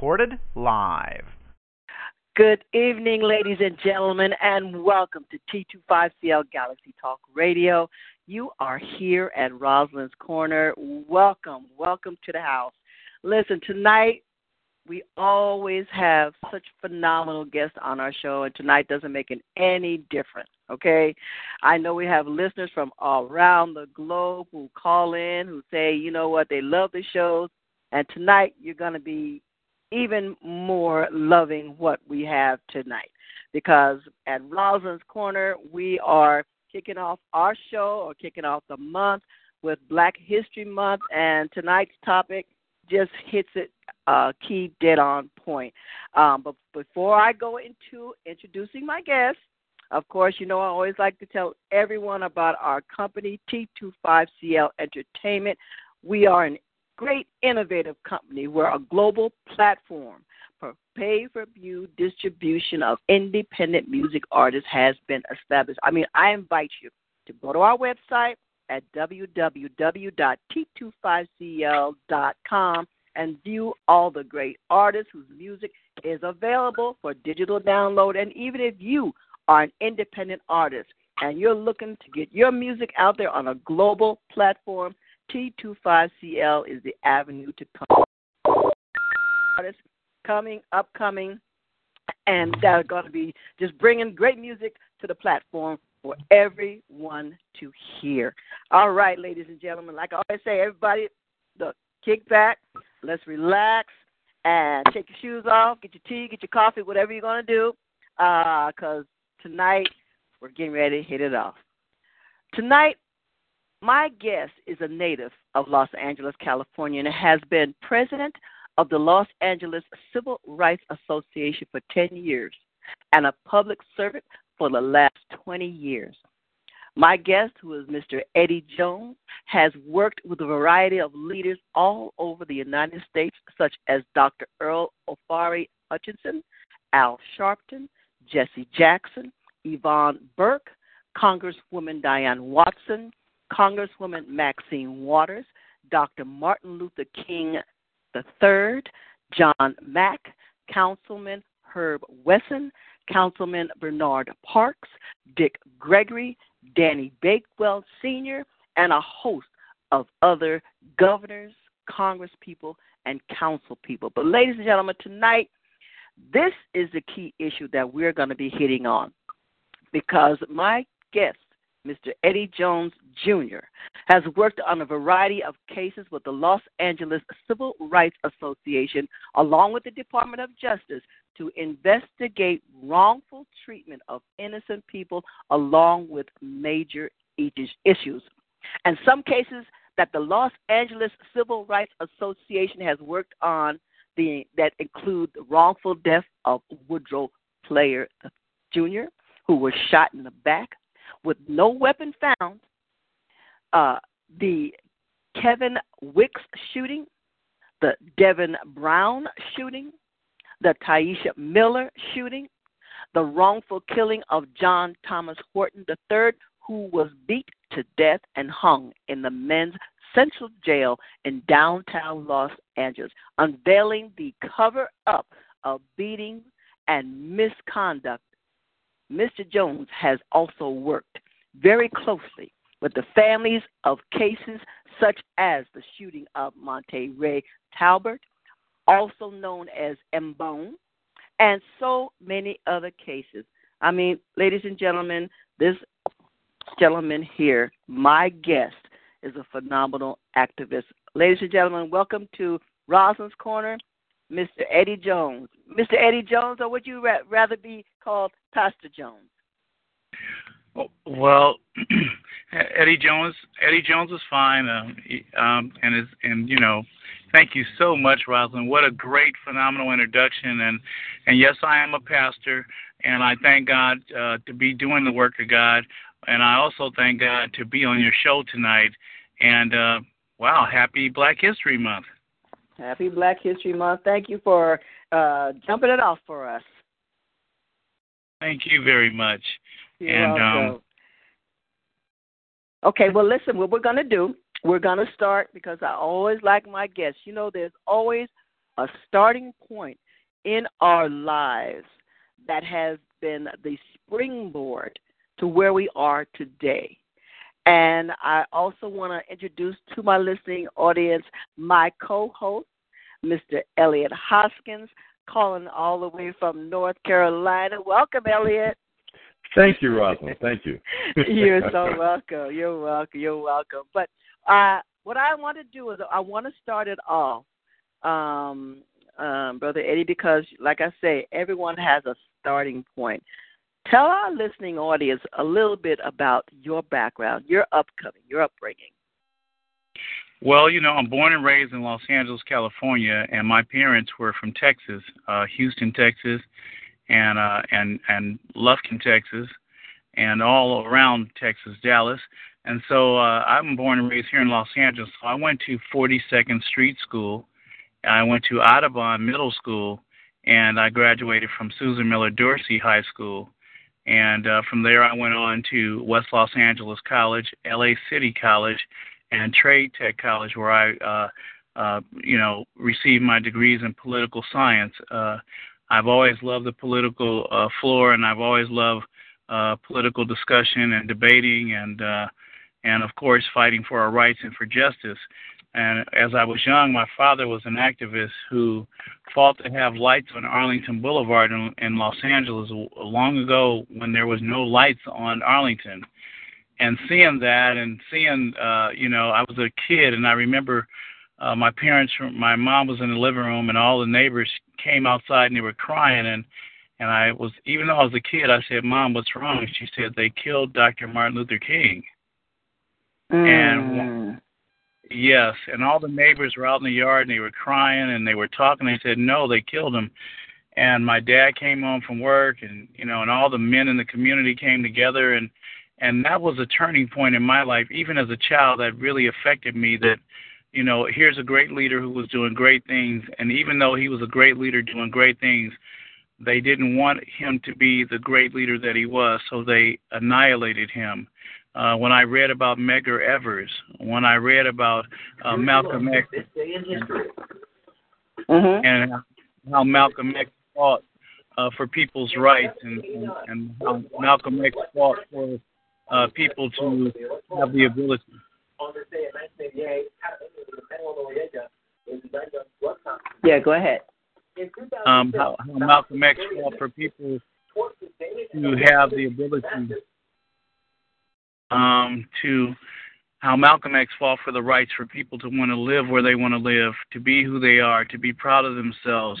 recorded live. Good evening, ladies and gentlemen, and welcome to T25CL Galaxy Talk Radio. You are here at Rosalind's Corner. Welcome, welcome to the house. Listen, tonight we always have such phenomenal guests on our show, and tonight doesn't make it any different. Okay, I know we have listeners from all around the globe who call in who say, you know what, they love the shows, and tonight you're going to be even more loving what we have tonight because at Rosalind's Corner we are kicking off our show or kicking off the month with Black History Month, and tonight's topic just hits it uh, key dead on point. Um, but before I go into introducing my guest, of course, you know I always like to tell everyone about our company, T25CL Entertainment. We are a great innovative company. We're a global platform for pay per view distribution of independent music artists has been established. I mean, I invite you to go to our website at www.t25cl.com and view all the great artists whose music is available for digital download. And even if you are an independent artist and you're looking to get your music out there on a global platform, T25CL is the avenue to come. Artists coming, upcoming, and that are going to be just bringing great music to the platform for everyone to hear. All right, ladies and gentlemen, like I always say, everybody, look, kick back, let's relax, and take your shoes off, get your tea, get your coffee, whatever you're going to do, because uh, tonight we're getting ready to hit it off. Tonight, my guest is a native of Los Angeles, California, and has been president of the Los Angeles Civil Rights Association for 10 years and a public servant for the last 20 years. My guest, who is Mr. Eddie Jones, has worked with a variety of leaders all over the United States, such as Dr. Earl Ofari Hutchinson, Al Sharpton, Jesse Jackson, Yvonne Burke, Congresswoman Diane Watson, Congresswoman Maxine Waters, Dr. Martin Luther King III, John Mack, Councilman Herb Wesson, Councilman Bernard Parks, Dick Gregory, Danny Bakewell Sr., and a host of other governors, congresspeople, and council people. But, ladies and gentlemen, tonight, this is the key issue that we're going to be hitting on because my guest Mr. Eddie Jones Jr., has worked on a variety of cases with the Los Angeles Civil Rights Association, along with the Department of Justice, to investigate wrongful treatment of innocent people, along with major issues. And some cases that the Los Angeles Civil Rights Association has worked on the, that include the wrongful death of Woodrow Player Jr., who was shot in the back with no weapon found, uh, the Kevin Wicks shooting, the Devin Brown shooting, the Tyisha Miller shooting, the wrongful killing of John Thomas Horton III, who was beat to death and hung in the men's central jail in downtown Los Angeles, unveiling the cover up of beatings and misconduct Mr. Jones has also worked very closely with the families of cases such as the shooting of Monte Ray Talbert, also known as Mbone, and so many other cases. I mean, ladies and gentlemen, this gentleman here, my guest, is a phenomenal activist. Ladies and gentlemen, welcome to Rosalind's Corner. Mr. Eddie Jones. Mr. Eddie Jones, or would you ra- rather be called Pastor Jones? Well, Eddie Jones. Eddie Jones is fine, um, um, and is and you know, thank you so much, Rosalind. What a great, phenomenal introduction, and and yes, I am a pastor, and I thank God uh, to be doing the work of God, and I also thank God to be on your show tonight, and uh, wow, happy Black History Month. Happy Black History Month. Thank you for uh, jumping it off for us. Thank you very much. You're and um, okay, well, listen. What we're gonna do, we're gonna start because I always like my guests. You know, there's always a starting point in our lives that has been the springboard to where we are today. And I also want to introduce to my listening audience my co host, Mr. Elliot Hoskins, calling all the way from North Carolina. Welcome, Elliot. Thank you, Rosalind. Thank you. You're so welcome. You're welcome. You're welcome. But uh, what I want to do is I want to start it off, um, um, Brother Eddie, because, like I say, everyone has a starting point. Tell our listening audience a little bit about your background, your upcoming, your upbringing. Well, you know, I'm born and raised in Los Angeles, California, and my parents were from Texas, uh, Houston, Texas, and uh, and and Lufkin, Texas, and all around Texas, Dallas. And so uh, I'm born and raised here in Los Angeles. So I went to 42nd Street School. I went to Audubon Middle School, and I graduated from Susan Miller Dorsey High School. And uh, from there, I went on to West Los Angeles College, LA City College, and Trade Tech College, where I, uh, uh, you know, received my degrees in political science. Uh, I've always loved the political uh, floor, and I've always loved uh, political discussion and debating, and uh, and of course fighting for our rights and for justice. And as I was young, my father was an activist who fought to have lights on Arlington Boulevard in, in Los Angeles long ago when there was no lights on Arlington and seeing that and seeing uh you know i was a kid and i remember uh my parents my mom was in the living room and all the neighbors came outside and they were crying and and i was even though i was a kid i said mom what's wrong? And she said they killed dr martin luther king. Mm. and yes and all the neighbors were out in the yard and they were crying and they were talking. They said no they killed him. And my dad came home from work and you know and all the men in the community came together and and that was a turning point in my life even as a child that really affected me that you know here's a great leader who was doing great things. And even though he was a great leader doing great things they didn't want him to be the great leader that he was so they annihilated him. Uh, when I read about Medgar Evers, when I read about uh, Malcolm X, mm-hmm. and how Malcolm X fought uh, for people's rights, and, and, and how Malcolm X fought for uh, people to have the ability. Yeah, go ahead. Um, how, how Malcolm X fought for people to have the ability um, to how Malcolm X fought for the rights for people to want to live where they want to live, to be who they are, to be proud of themselves,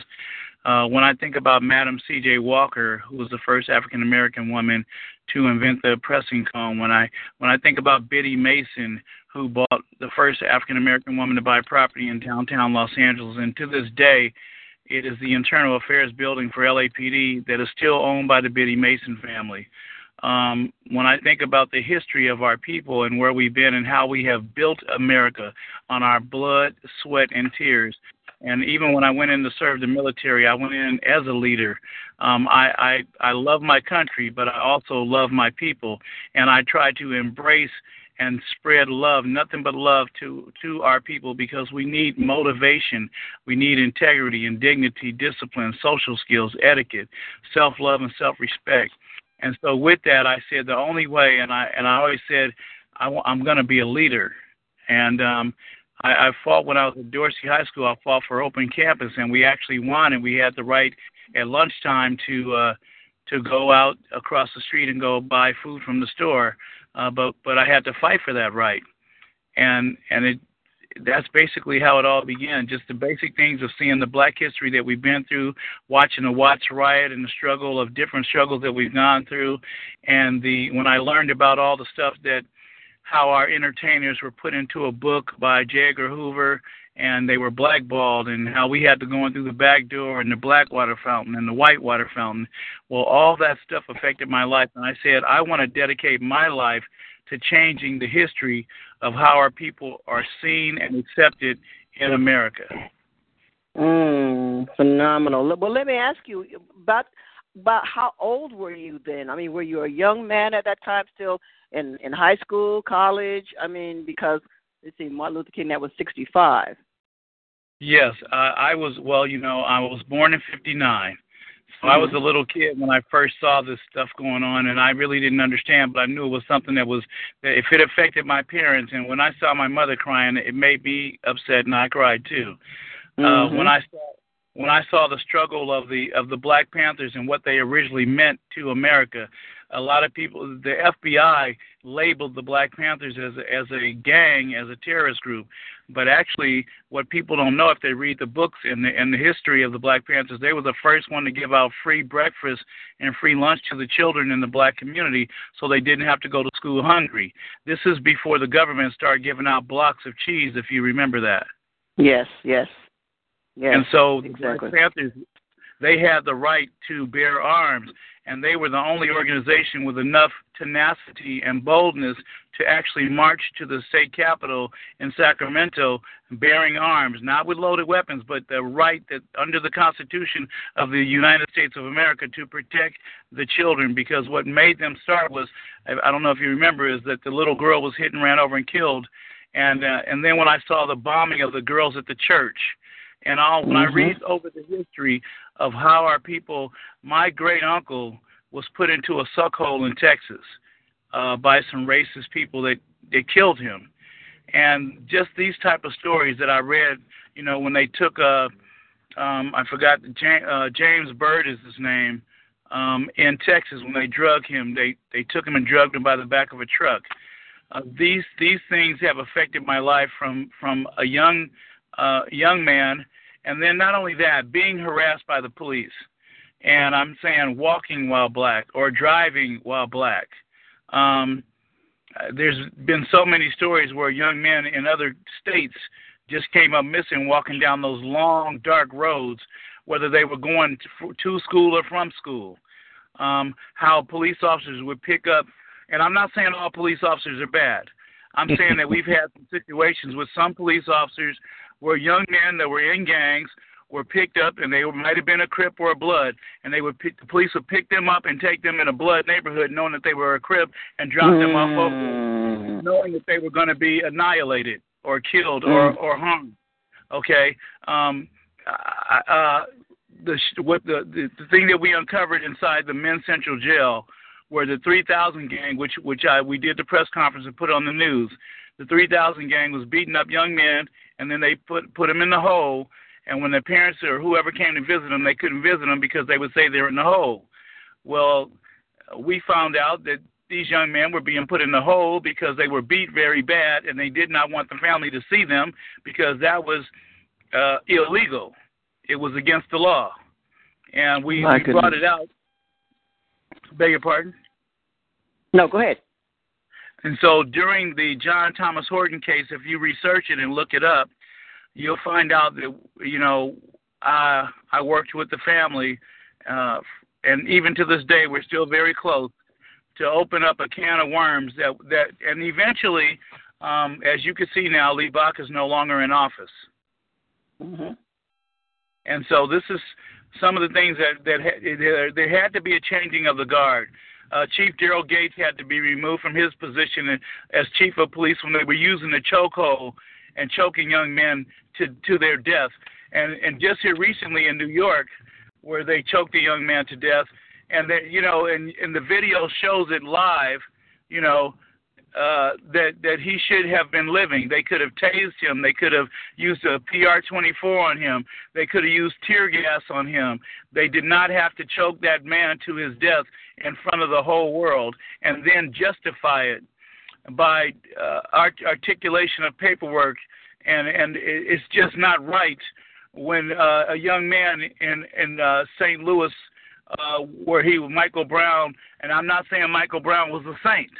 uh, when I think about Madam C.J. Walker, who was the first African American woman to invent the pressing comb, when I when I think about Biddy Mason, who bought the first African American woman to buy property in downtown Los Angeles, and to this day, it is the Internal Affairs Building for LAPD that is still owned by the Biddy Mason family. Um, when I think about the history of our people and where we've been and how we have built America on our blood, sweat, and tears, and even when I went in to serve the military, I went in as a leader. Um, I, I I love my country, but I also love my people, and I try to embrace and spread love, nothing but love to to our people because we need motivation, we need integrity and dignity, discipline, social skills, etiquette, self-love and self-respect. And so with that, I said the only way, and I and I always said I, I'm going to be a leader, and um, I, I fought when I was at Dorsey High School. I fought for open campus, and we actually won. And we had the right at lunchtime to uh, to go out across the street and go buy food from the store. Uh, but but I had to fight for that right, and and it that's basically how it all began. Just the basic things of seeing the black history that we've been through, watching the Watts riot and the struggle of different struggles that we've gone through, and the when I learned about all the stuff that how our entertainers were put into a book by J. Edgar Hoover and they were blackballed and how we had to go in through the back door and the black water fountain and the white water fountain. Well, all that stuff affected my life and I said I want to dedicate my life to changing the history of how our people are seen and accepted in America. Mm, phenomenal. Well, let me ask you about about how old were you then? I mean, were you a young man at that time still in in high school, college? I mean, because let's see, Martin Luther King that was sixty five. Yes, uh, I was. Well, you know, I was born in '59, so mm-hmm. I was mm-hmm. a little kid when I first saw this stuff going on, and I really didn't understand, but I knew it was something that was. That if it affected my parents, and when I saw my mother crying, it made me upset, and I cried too. Uh, mm-hmm. Uh, when I saw when I saw the struggle of the of the Black Panthers and what they originally meant to America, a lot of people, the FBI labeled the Black Panthers as a, as a gang, as a terrorist group. But actually, what people don't know if they read the books and the, and the history of the Black Panthers, they were the first one to give out free breakfast and free lunch to the children in the black community so they didn't have to go to school hungry. This is before the government started giving out blocks of cheese, if you remember that. Yes, yes. Yes, and so exactly. the Black Panthers, they had the right to bear arms and they were the only organization with enough tenacity and boldness to actually march to the state capitol in Sacramento bearing arms, not with loaded weapons, but the right that under the Constitution of the United States of America to protect the children. Because what made them start was, I don't know if you remember, is that the little girl was hit and ran over and killed, and uh, and then when I saw the bombing of the girls at the church and all when mm-hmm. I read over the history of how our people, my great uncle was put into a suck hole in Texas uh, by some racist people that that killed him, and just these type of stories that I read, you know, when they took uh, um, I forgot James, uh, James Byrd is his name. Um, in Texas, when they drug him, they they took him and drugged him by the back of a truck. Uh, these these things have affected my life from from a young uh, young man, and then not only that, being harassed by the police, and I'm saying walking while black or driving while black. Um, there's been so many stories where young men in other states just came up missing walking down those long dark roads, whether they were going to, school or from school. Um, how police officers would pick up, and I'm not saying all police officers are bad. I'm saying that we've had some situations with some police officers were young men that were in gangs were picked up, and they might have been a Crip or a Blood, and they would pick, the police would pick them up and take them in a Blood neighborhood, knowing that they were a Crip, and drop mm. them off mm. knowing that they were going to be annihilated or killed mm. or or hung. Okay, um, uh, the what the, the the thing that we uncovered inside the Men's Central Jail where the 3000 gang, which which I we did the press conference and put on the news, the 3000 gang was beating up young men and then they put put them in the hole. And when their parents or whoever came to visit them, they couldn't visit them because they would say they're in the hole. Well, we found out that these young men were being put in the hole because they were beat very bad, and they did not want the family to see them because that was uh, illegal. It was against the law, and we, we brought it out. Beg your pardon. No, go ahead. And so during the John Thomas Horton case, if you research it and look it up, you'll find out that you know I I worked with the family, uh, and even to this day we're still very close to open up a can of worms that that and eventually, um, as you can see now, Lee Baca is no longer in office. Mm-hmm. And so this is some of the things that that there, there had to be a changing of the guard uh, Chief Daryl Gates had to be removed from his position as chief of police when they were using the chokehold and choking young men to to their death. And and just here recently in New York, where they choked a young man to death, and they, you know, and and the video shows it live, you know, uh, that that he should have been living. They could have tased him. They could have used a PR-24 on him. They could have used tear gas on him. They did not have to choke that man to his death in front of the whole world and then justify it by uh, art- articulation of paperwork. And and it's just not right when uh, a young man in in uh, St. Louis, uh, where he was Michael Brown, and I'm not saying Michael Brown was a saint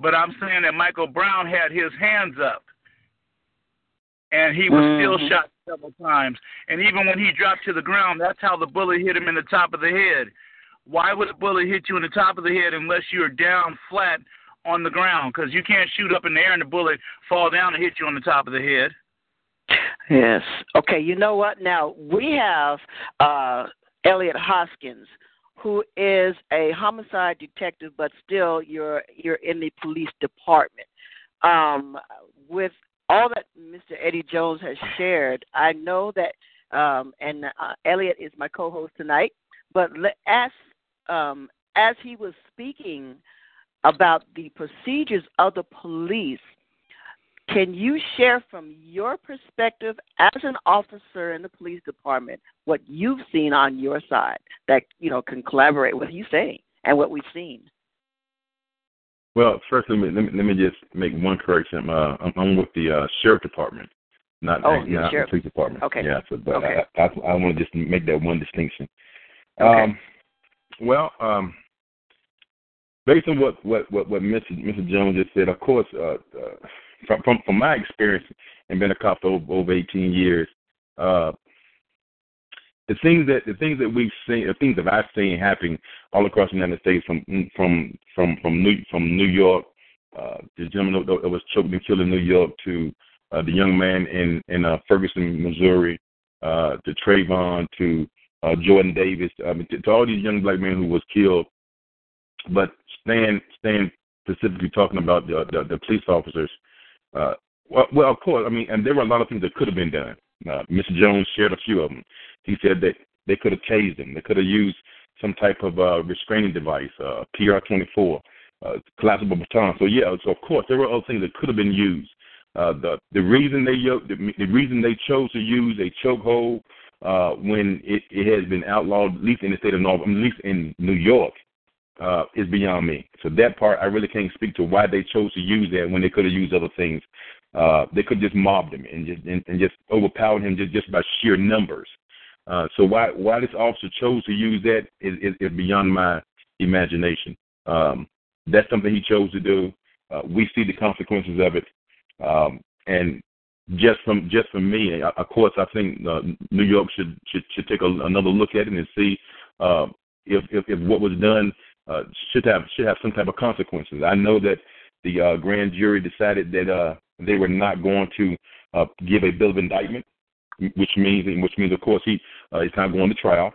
but I'm saying that Michael Brown had his hands up, and he was mm-hmm. still shot several times. And even when he dropped to the ground, that's how the bullet hit him in the top of the head. Why would a bullet hit you in the top of the head unless you're down flat on the ground? Because you can't shoot up in the air and the bullet fall down and hit you on the top of the head. Yes. Okay. You know what? Now we have uh, Elliot Hoskins who is a homicide detective, but still you're you're in the police department. Um, with all that Mr. Eddie Jones has shared, I know that, um, and uh, Elliot is my co-host tonight. But as um, as he was speaking about the procedures of the police, can you share from your perspective as an officer in the police department what you've seen on your side that you know can collaborate with you saying and what we've seen? Well, first let me let me, let me just make one correction. Uh, I'm, I'm with the uh, sheriff department, not oh, not sheriff. the police department. Okay. Yeah, so, but okay. I, I, I want to just make that one distinction. Okay. Um, well, um, based on what what what, what Mr. Mr. Jones just said, of course, uh, uh, from, from from my experience and been a cop for over, over 18 years, uh, the things that the things that we've seen, the things that I've seen happening all across the United States, from from from from New from New York, uh, the gentleman that was choked and killed in New York, to uh, the young man in in uh, Ferguson, Missouri, uh, to Trayvon, to uh, Jordan Davis, I mean, to, to all these young black men who was killed. But staying staying specifically talking about the the, the police officers. Uh, well, well, of course, I mean, and there were a lot of things that could have been done. Uh, Mr. Jones shared a few of them. He said that they could have tased him. They could have used some type of uh, restraining device, uh, PR-24, uh, collapsible baton. So yeah, so of course there were other things that could have been used. Uh, the the reason they the, the reason they chose to use a chokehold uh, when it, it has been outlawed, at least in the state of North, at least in New York, uh, is beyond me. So that part, I really can't speak to why they chose to use that when they could have used other things. Uh, they could just mobbed him and just and, and just overpowered him just, just by sheer numbers. Uh, so why why this officer chose to use that is, is, is beyond my imagination. Um, that's something he chose to do. Uh, we see the consequences of it, um, and just from just from me, of course, I think uh, New York should should, should take a, another look at it and see uh, if, if if what was done uh, should have should have some type of consequences. I know that the uh, grand jury decided that uh, they were not going to uh, give a bill of indictment, which means which means of course he uh, is not going to trial,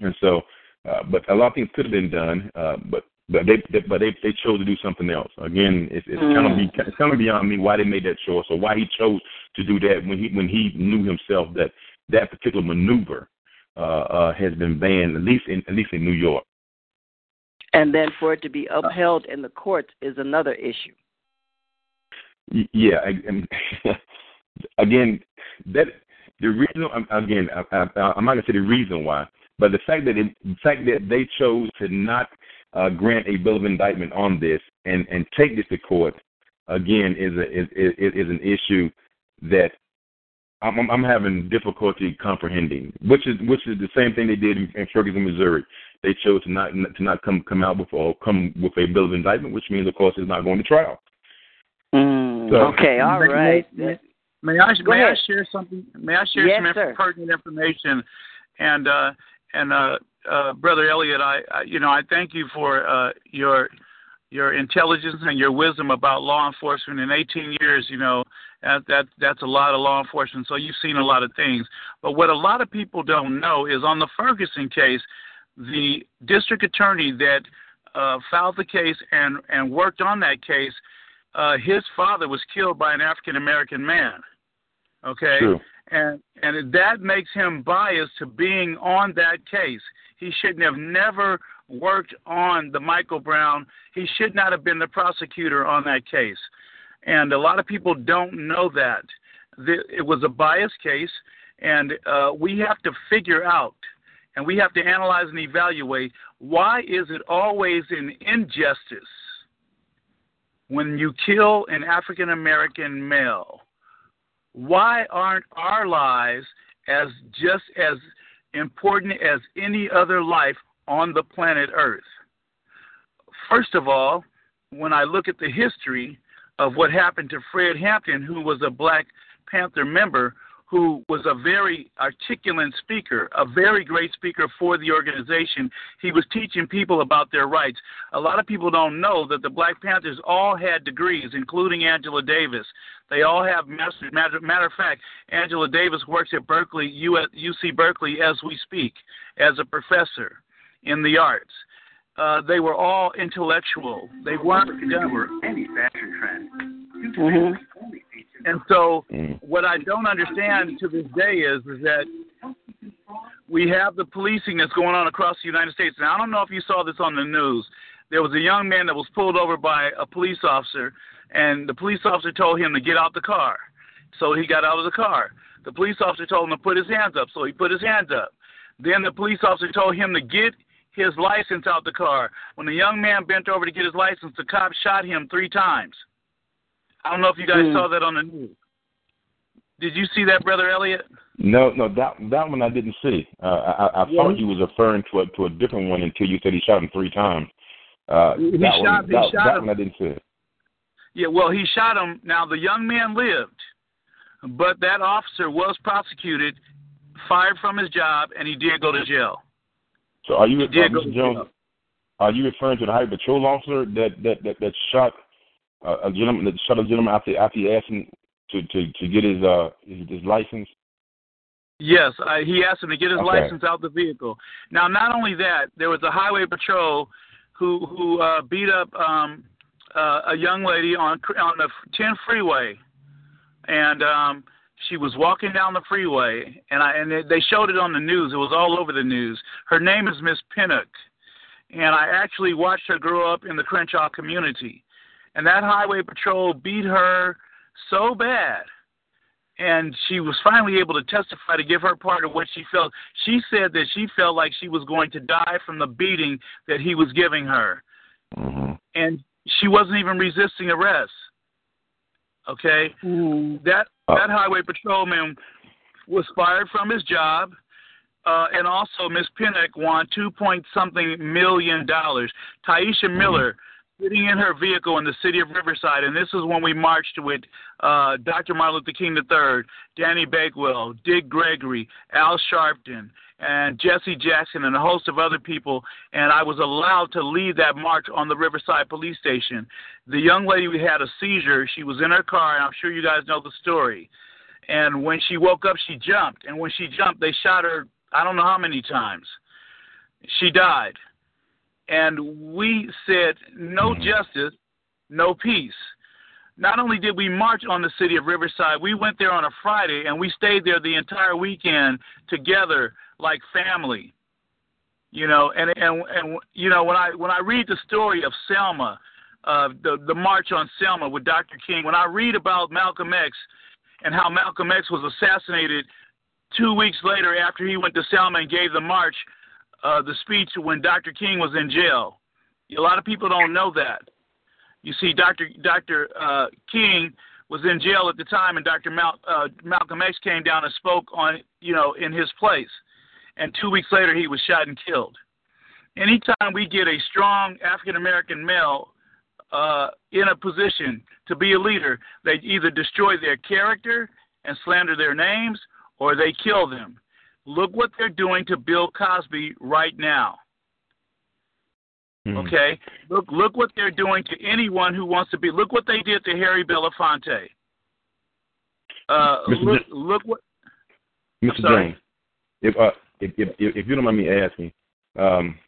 and so. Uh, but a lot of things could have been done, uh, but but they, they but they they chose to do something else. Again, it's, it's mm. kind of be, it's kind of beyond me why they made that choice or why he chose to do that when he when he knew himself that that particular maneuver uh, uh, has been banned at least in at least in New York. And then for it to be upheld in the courts is another issue. Yeah, and again, that the reason again I, I, I'm not gonna say the reason why, but the fact that it, the fact that they chose to not uh, grant a bill of indictment on this and, and take this to court, again, is, a, is, is, is an issue that I'm, I'm having difficulty comprehending. Which is which is the same thing they did in, in Ferguson, Missouri. They chose to not to not come come out with or come with a bill of indictment, which means, of course, it's not going to trial. Mm, so, okay, all right. May, may I Go may ahead. I share something? May I share yes, some sir. pertinent information? And uh, and uh, uh, brother Elliot, I, I you know I thank you for uh, your your intelligence and your wisdom about law enforcement. In 18 years, you know that, that that's a lot of law enforcement. So you've seen a lot of things. But what a lot of people don't know is on the Ferguson case, the district attorney that uh, filed the case and and worked on that case, uh, his father was killed by an African American man. Okay. True. And and that makes him biased to being on that case. He shouldn't have never worked on the Michael Brown. He should not have been the prosecutor on that case. And a lot of people don't know that. It was a biased case, and uh, we have to figure out and we have to analyze and evaluate why is it always an injustice when you kill an African American male? Why aren't our lives as just as important as any other life on the planet Earth? First of all, when I look at the history of what happened to Fred Hampton, who was a Black Panther member who was a very articulate speaker, a very great speaker for the organization. He was teaching people about their rights. A lot of people don't know that the Black Panthers all had degrees, including Angela Davis. They all have masters. Matter, matter of fact, Angela Davis works at Berkeley, UC Berkeley, as we speak, as a professor in the arts. Uh, they were all intellectual. They weren't discover any fashion trend. Mhm. And so, mm. what I don't understand to this day is is that we have the policing that's going on across the United States. And I don't know if you saw this on the news. There was a young man that was pulled over by a police officer, and the police officer told him to get out the car. So he got out of the car. The police officer told him to put his hands up, so he put his hands up. Then the police officer told him to get his license out of the car. When the young man bent over to get his license, the cop shot him three times. I don't know if you guys mm. saw that on the news. Did you see that, brother Elliot? No, no, that that one I didn't see. Uh, I, I yeah. thought he was referring to a to a different one until you said he shot him three times. Uh, he that shot, one, he that, shot that him. one I didn't see. Yeah, well, he shot him. Now the young man lived, but that officer was prosecuted, fired from his job, and he did go to jail. So are you, uh, Mr. Jones? Are you referring to the highway patrol officer that that that, that shot uh, a gentleman that shot a gentleman after after he asked him to to to get his uh his, his license? Yes, I, he asked him to get his okay. license out the vehicle. Now, not only that, there was a highway patrol who who uh, beat up um, uh, a young lady on on the 10 freeway, and um, she was walking down the freeway, and I and they showed it on the news. It was all over the news. Her name is Miss Pinnock, and I actually watched her grow up in the Crenshaw community, and that highway patrol beat her so bad and she was finally able to testify to give her part of what she felt. She said that she felt like she was going to die from the beating that he was giving her, mm-hmm. and she wasn't even resisting arrest. Okay, mm. that that highway patrolman was fired from his job. Uh, and also, Miss Pinnock won two point something million dollars. Tyisha mm-hmm. Miller sitting in her vehicle in the city of Riverside, and this is when we marched with uh, Dr. Martin Luther King III, Danny Bakewell, Dick Gregory, Al Sharpton, and Jesse Jackson, and a host of other people. And I was allowed to lead that march on the Riverside Police Station. The young lady had a seizure. She was in her car, and I'm sure you guys know the story. And when she woke up, she jumped. And when she jumped, they shot her, I don't know how many times. She died and we said no mm-hmm. justice, no peace. Not only did we march on the city of Riverside, we went there on a Friday and we stayed there the entire weekend together like family. You know, and and and you know when I when I read the story of Selma, uh, the the march on Selma with Dr. King, when I read about Malcolm X and how Malcolm X was assassinated two weeks later after he went to Selma and gave the march, uh, the speech when Dr. King was in jail. A lot of people don't know that. You see, Dr. Dr. Uh, King was in jail at the time, and Dr. Mal- uh, Malcolm X came down and spoke on, you know, in his place. And two weeks later, he was shot and killed. Anytime we get a strong African American male uh, in a position to be a leader, they either destroy their character and slander their names, or they kill them. Look what they're doing to Bill Cosby right now. Mm-hmm. Okay, look look what they're doing to anyone who wants to be. Look what they did to Harry Belafonte. Uh, look, look what. Mr. Jones, if, uh, if if if you don't mind me asking, um,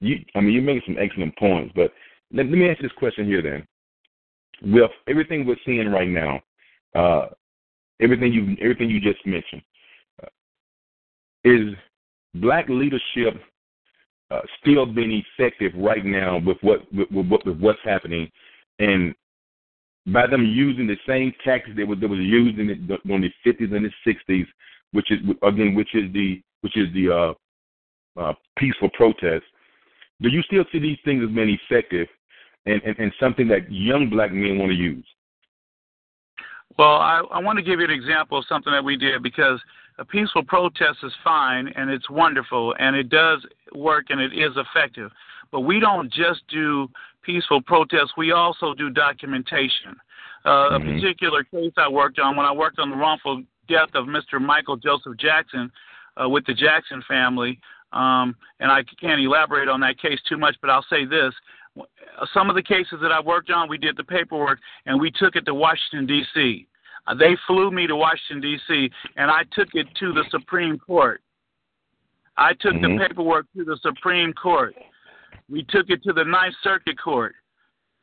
you I mean you're making some excellent points, but let, let me ask you this question here then. With everything we're seeing right now, uh, everything you everything you just mentioned, is black leadership uh, still being effective right now with what with, with, with what's happening, and by them using the same tactics that was that was used in the, the 50s and the 60s, which is again which is the which is the uh, uh, peaceful protest. Do you still see these things as being effective and, and, and something that young black men want to use? Well, I, I want to give you an example of something that we did because a peaceful protest is fine and it's wonderful and it does work and it is effective. But we don't just do peaceful protests, we also do documentation. Uh, mm-hmm. A particular case I worked on, when I worked on the wrongful death of Mr. Michael Joseph Jackson uh, with the Jackson family, um, and I can't elaborate on that case too much, but I'll say this. Some of the cases that I worked on, we did the paperwork and we took it to Washington, D.C. They flew me to Washington, D.C., and I took it to the Supreme Court. I took mm-hmm. the paperwork to the Supreme Court. We took it to the Ninth Circuit Court.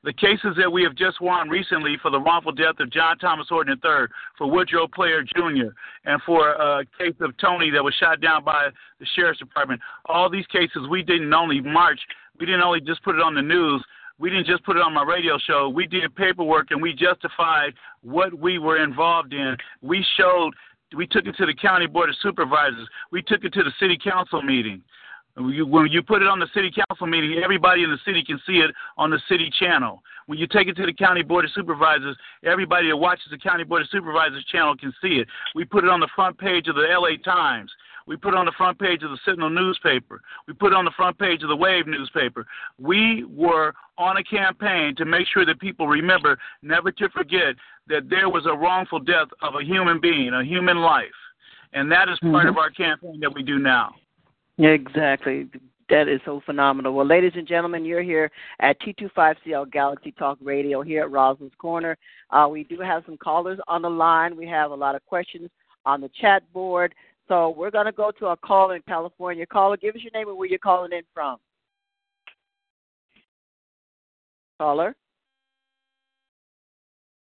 the cases that we have just won recently for the wrongful death of John Thomas Horton III, for Woodrow Player Jr., and for a case of Tony that was shot down by the sheriff's department. All these cases, we didn't only march, we didn't only just put it on the news, we didn't just put it on my radio show. We did paperwork and we justified what we were involved in. We showed, we took it to the county board of supervisors. We took it to the city council meeting. When you put it on the city council meeting, everybody in the city can see it on the city channel. When you take it to the county board of supervisors, everybody that watches the county board of supervisors channel can see it. We put it on the front page of the LA Times. We put it on the front page of the Sentinel newspaper. We put it on the front page of the Wave newspaper. We were on a campaign to make sure that people remember never to forget that there was a wrongful death of a human being, a human life. And that is part mm-hmm. of our campaign that we do now. Exactly. That is so phenomenal. Well, ladies and gentlemen, you're here at T25CL Galaxy Talk Radio here at Rosalind's Corner. Uh, we do have some callers on the line. We have a lot of questions on the chat board. So we're going to go to a caller in California. Caller, give us your name and where you're calling in from. Caller?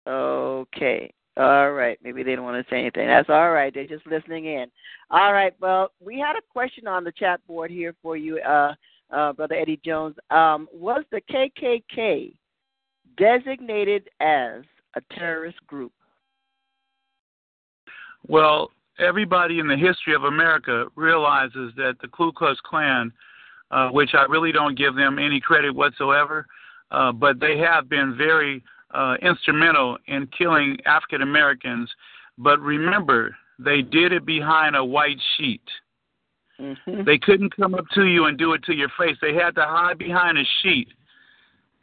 Okay. All right. Maybe they don't want to say anything. That's all right. They're just listening in. All right. Well, we had a question on the chat board here for you, uh, uh, Brother Eddie Jones. Um, was the KKK designated as a terrorist group? Well, everybody in the history of America realizes that the Ku Klux Klan, uh, which I really don't give them any credit whatsoever, uh, but they have been very uh, instrumental in killing African Americans. But remember, they did it behind a white sheet. Mm-hmm. They couldn't come up to you and do it to your face. They had to hide behind a sheet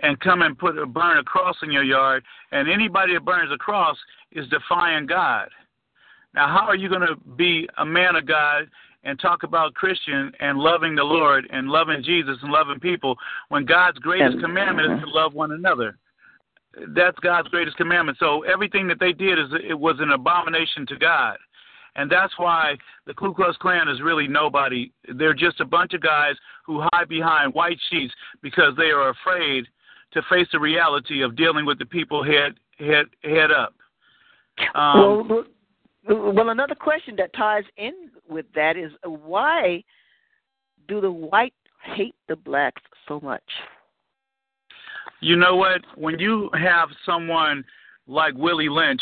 and come and put a burn a cross in your yard. And anybody that burns a cross is defying God. Now, how are you going to be a man of God and talk about Christian and loving the Lord and loving Jesus and loving people when God's greatest commandment is to love one another? that's God's greatest commandment. So everything that they did is it was an abomination to God. And that's why the Ku Klux Klan is really nobody. They're just a bunch of guys who hide behind white sheets because they are afraid to face the reality of dealing with the people head head head up. Um, well, well, another question that ties in with that is why do the white hate the blacks so much? You know what? When you have someone like Willie Lynch,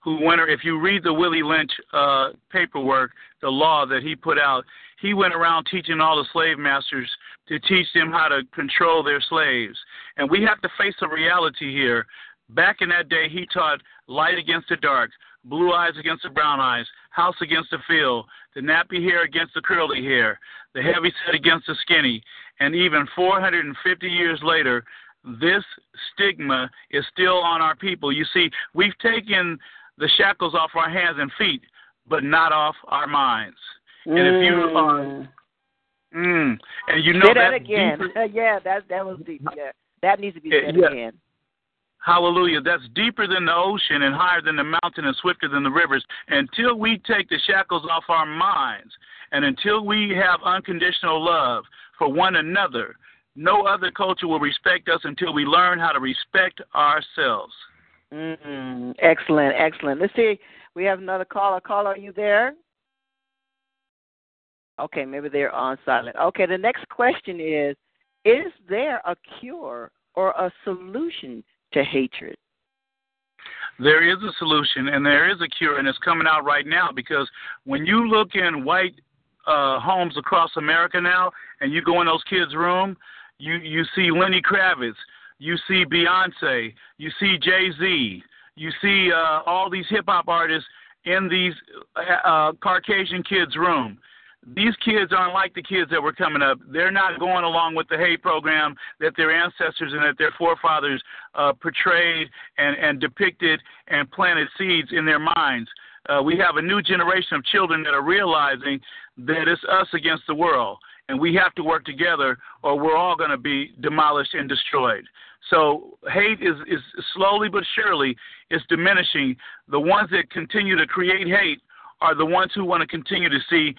who went, if you read the Willie Lynch uh, paperwork, the law that he put out, he went around teaching all the slave masters to teach them how to control their slaves. And we have to face the reality here. Back in that day, he taught light against the dark, blue eyes against the brown eyes, house against the field, the nappy hair against the curly hair, the heavy set against the skinny. And even 450 years later, this stigma is still on our people. You see, we've taken the shackles off our hands and feet, but not off our minds. Mm. And if you are, mm. mm, and you know Say that, that again. yeah, that that was deep. Yeah, that needs to be said yeah. again. Hallelujah. That's deeper than the ocean and higher than the mountain and swifter than the rivers. Until we take the shackles off our minds and until we have unconditional love for one another, no other culture will respect us until we learn how to respect ourselves. Mm-hmm. Excellent, excellent. Let's see. We have another caller. Caller, are you there? Okay, maybe they're on silent. Okay, the next question is Is there a cure or a solution to hatred? There is a solution and there is a cure, and it's coming out right now because when you look in white uh, homes across America now and you go in those kids' room, you you see Lenny Kravitz, you see Beyonce, you see Jay Z, you see uh, all these hip hop artists in these uh, Caucasian kids' room. These kids aren't like the kids that were coming up. They're not going along with the hate program that their ancestors and that their forefathers uh, portrayed and, and depicted and planted seeds in their minds. Uh, we have a new generation of children that are realizing that it's us against the world and we have to work together or we're all going to be demolished and destroyed. So hate is, is slowly but surely is diminishing. The ones that continue to create hate are the ones who want to continue to see,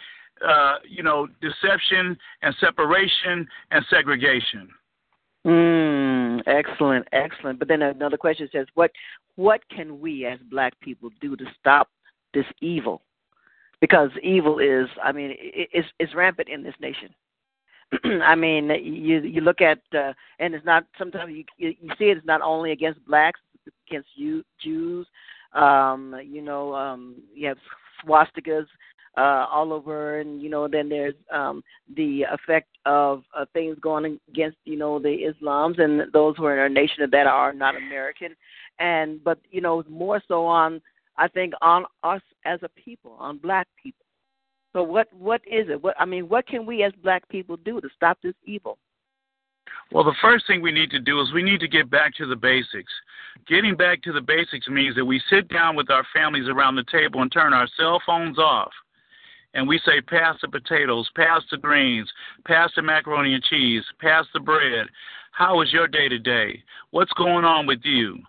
uh, you know, deception and separation and segregation. Mm, excellent, excellent. But then another question says, what what can we as black people do to stop this evil? Because evil is, I mean, it's it's rampant in this nation. I mean, you you look at, uh, and it's not. Sometimes you you see it, it's not only against blacks, against you Jews. Um, you know, um, you have swastikas uh, all over, and you know, then there's um, the effect of uh, things going against you know the Islams and those who are in our nation that are not American, and but you know more so on I think on us as a people, on black people. So what what is it? What I mean, what can we as black people do to stop this evil? Well, the first thing we need to do is we need to get back to the basics. Getting back to the basics means that we sit down with our families around the table and turn our cell phones off. And we say, pass the potatoes, pass the greens, pass the macaroni and cheese, pass the bread. How is your day today? What's going on with you?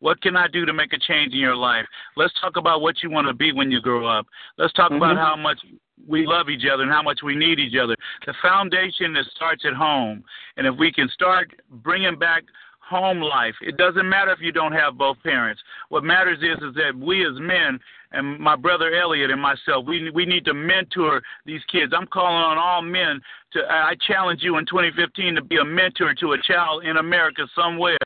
What can I do to make a change in your life? Let's talk about what you want to be when you grow up. Let's talk mm-hmm. about how much we love each other and how much we need each other. The foundation that starts at home. And if we can start bringing back home life, it doesn't matter if you don't have both parents. What matters is is that we as men and my brother Elliot and myself, we we need to mentor these kids. I'm calling on all men to. I challenge you in 2015 to be a mentor to a child in America somewhere.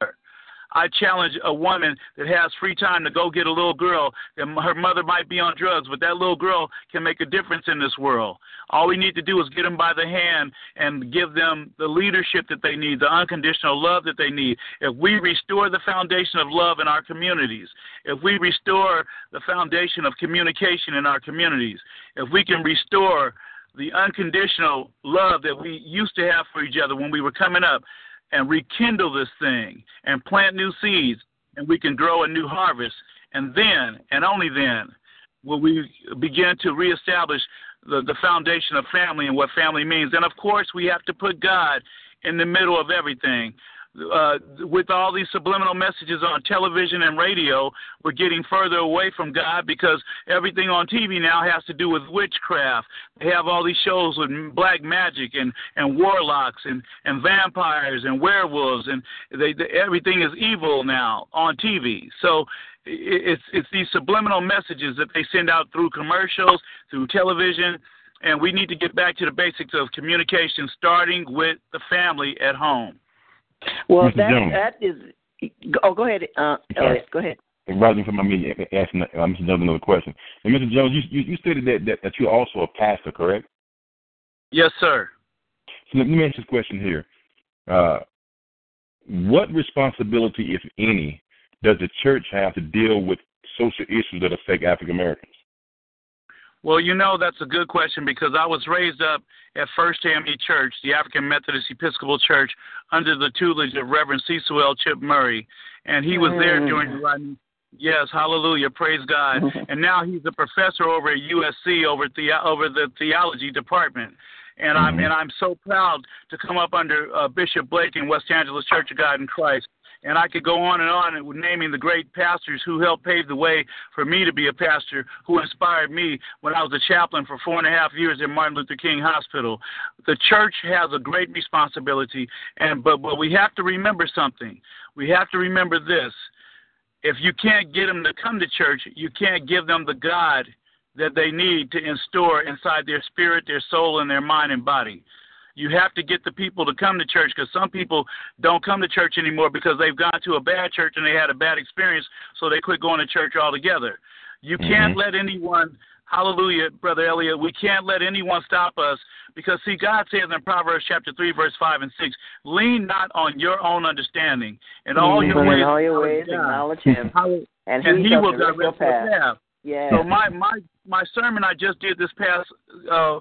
I challenge a woman that has free time to go get a little girl. And her mother might be on drugs, but that little girl can make a difference in this world. All we need to do is get them by the hand and give them the leadership that they need, the unconditional love that they need. If we restore the foundation of love in our communities, if we restore the foundation of communication in our communities, if we can restore the unconditional love that we used to have for each other when we were coming up, and rekindle this thing and plant new seeds, and we can grow a new harvest. And then, and only then, will we begin to reestablish the, the foundation of family and what family means. And of course, we have to put God in the middle of everything uh, with all these subliminal messages on television and radio, we're getting further away from God because everything on TV now has to do with witchcraft. They have all these shows with black magic and and warlocks and and vampires and werewolves and they, they everything is evil now on TV. So it's it's these subliminal messages that they send out through commercials, through television, and we need to get back to the basics of communication, starting with the family at home. Well, Mr. that Jones. that is. Oh, go ahead, uh, Elliot. Go ahead. Rising from my meeting, asking uh, Mr. Jones another question. And Mr. Jones, you, you, you stated that, that that you're also a pastor, correct? Yes, sir. So let me ask this question here. Uh, what responsibility, if any, does the church have to deal with social issues that affect African Americans? Well, you know, that's a good question because I was raised up at First AME Church, the African Methodist Episcopal Church, under the tutelage of Reverend Cecil L. Chip Murray. And he was there during the Rodney. Yes, hallelujah, praise God. and now he's a professor over at USC over, the, over the theology department and I'm mm-hmm. and I'm so proud to come up under uh, Bishop Blake in West Angeles Church of God in Christ. And I could go on and on with naming the great pastors who helped pave the way for me to be a pastor, who inspired me when I was a chaplain for four and a half years at Martin Luther King Hospital. The church has a great responsibility, and but but we have to remember something. We have to remember this. If you can't get them to come to church, you can't give them the God that they need to instore inside their spirit, their soul, and their mind and body. You have to get the people to come to church because some people don't come to church anymore because they've gone to a bad church and they had a bad experience, so they quit going to church altogether. You mm-hmm. can't let anyone, hallelujah, Brother Elliot, we can't let anyone stop us because, see, God says in Proverbs chapter 3, verse 5 and 6, lean not on your own understanding. In all mm-hmm. your ways, in all your ways acknowledge Him, and, and He, he will direct your path. path. Yeah. So my my my sermon I just did this past uh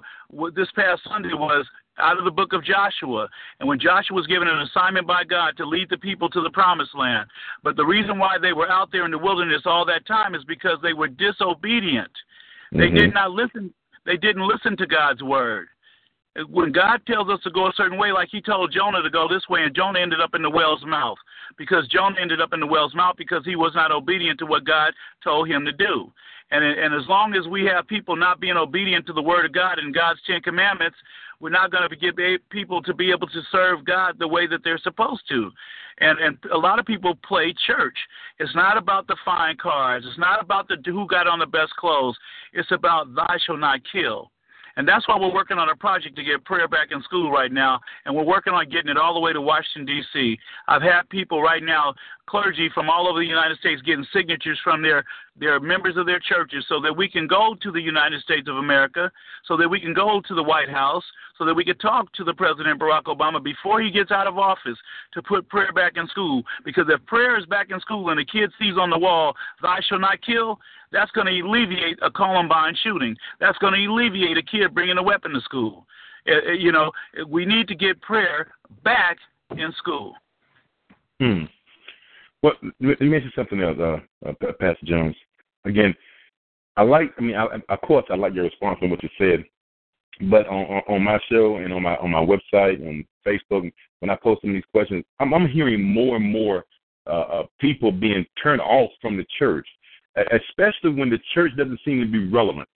this past Sunday was out of the book of Joshua. And when Joshua was given an assignment by God to lead the people to the promised land, but the reason why they were out there in the wilderness all that time is because they were disobedient. They mm-hmm. did not listen. They didn't listen to God's word. When God tells us to go a certain way, like He told Jonah to go this way, and Jonah ended up in the whale's mouth. Because Jonah ended up in the whale's mouth because he was not obedient to what God told him to do. And and as long as we have people not being obedient to the word of God and God's Ten Commandments, we're not going to get people to be able to serve God the way that they're supposed to. And and a lot of people play church. It's not about the fine cars. It's not about the who got on the best clothes. It's about thou shalt not kill. And that's why we're working on a project to get prayer back in school right now, and we're working on getting it all the way to Washington, D.C. I've had people right now, clergy from all over the United States, getting signatures from their, their members of their churches so that we can go to the United States of America, so that we can go to the White House, so that we can talk to the President Barack Obama before he gets out of office to put prayer back in school. Because if prayer is back in school and the kid sees on the wall, Thou shall not kill, that's going to alleviate a Columbine shooting. That's going to alleviate a kid bringing a weapon to school. Uh, you know, we need to get prayer back in school. Hmm. Well, you mentioned something else, uh, uh, Pastor Jones. Again, I like. I mean, I, of course, I like your response on what you said. But on, on, on my show and on my on my website and Facebook, when I post some these questions, I'm, I'm hearing more and more uh, uh, people being turned off from the church especially when the church doesn't seem to be relevant.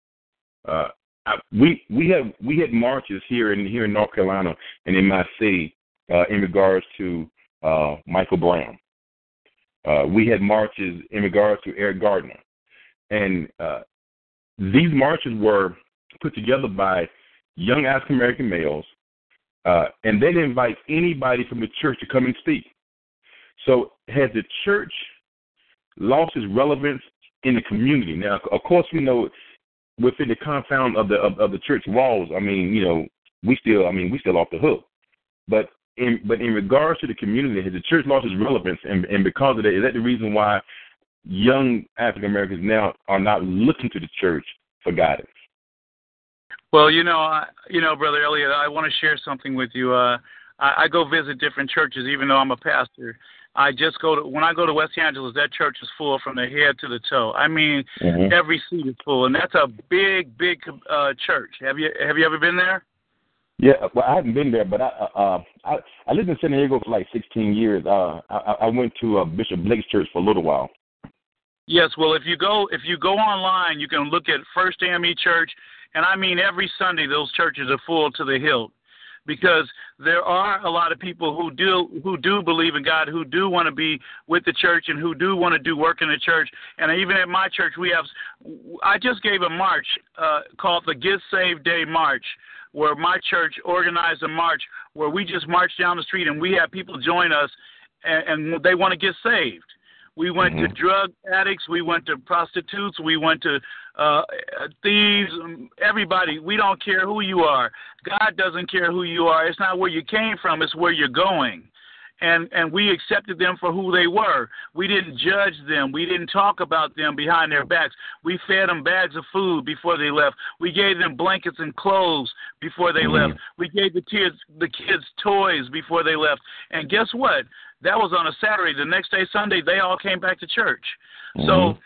Uh, I, we we had we had marches here in here in North Carolina and in my city uh, in regards to uh, Michael Brown. Uh, we had marches in regards to Eric Gardner, and uh, these marches were put together by young African American males, uh, and they didn't invite anybody from the church to come and speak. So has the church lost its relevance in the community. Now, of course, we know within the confound of the of, of the church walls. I mean, you know, we still, I mean, we still off the hook. But in but in regards to the community, has the church lost its relevance? And and because of that, is that the reason why young African Americans now are not looking to the church for guidance? Well, you know, I, you know, brother Elliot, I want to share something with you. Uh, I, I go visit different churches, even though I'm a pastor, I just go to when I go to West Angeles, that church is full from the head to the toe. I mean, mm-hmm. every seat is full, and that's a big, big uh, church. Have you have you ever been there? Yeah, well, I haven't been there, but I uh, uh I I lived in San Diego for like 16 years. Uh, I, I went to uh, Bishop Blake's church for a little while. Yes, well, if you go if you go online, you can look at First AME Church, and I mean every Sunday those churches are full to the hilt because there are a lot of people who do who do believe in God, who do want to be with the church, and who do want to do work in the church. And even at my church, we have. I just gave a march uh, called the Get Saved Day March, where my church organized a march where we just marched down the street and we had people join us, and, and they want to get saved. We went mm-hmm. to drug addicts. We went to prostitutes. We went to uh, thieves. Everybody. We don't care who you are. God doesn't care who you are. It's not where you came from. It's where you're going. And and we accepted them for who they were. We didn't judge them. We didn't talk about them behind their backs. We fed them bags of food before they left. We gave them blankets and clothes before they mm-hmm. left. We gave the kids the kids toys before they left. And guess what? That was on a Saturday. The next day, Sunday, they all came back to church. Mm-hmm. So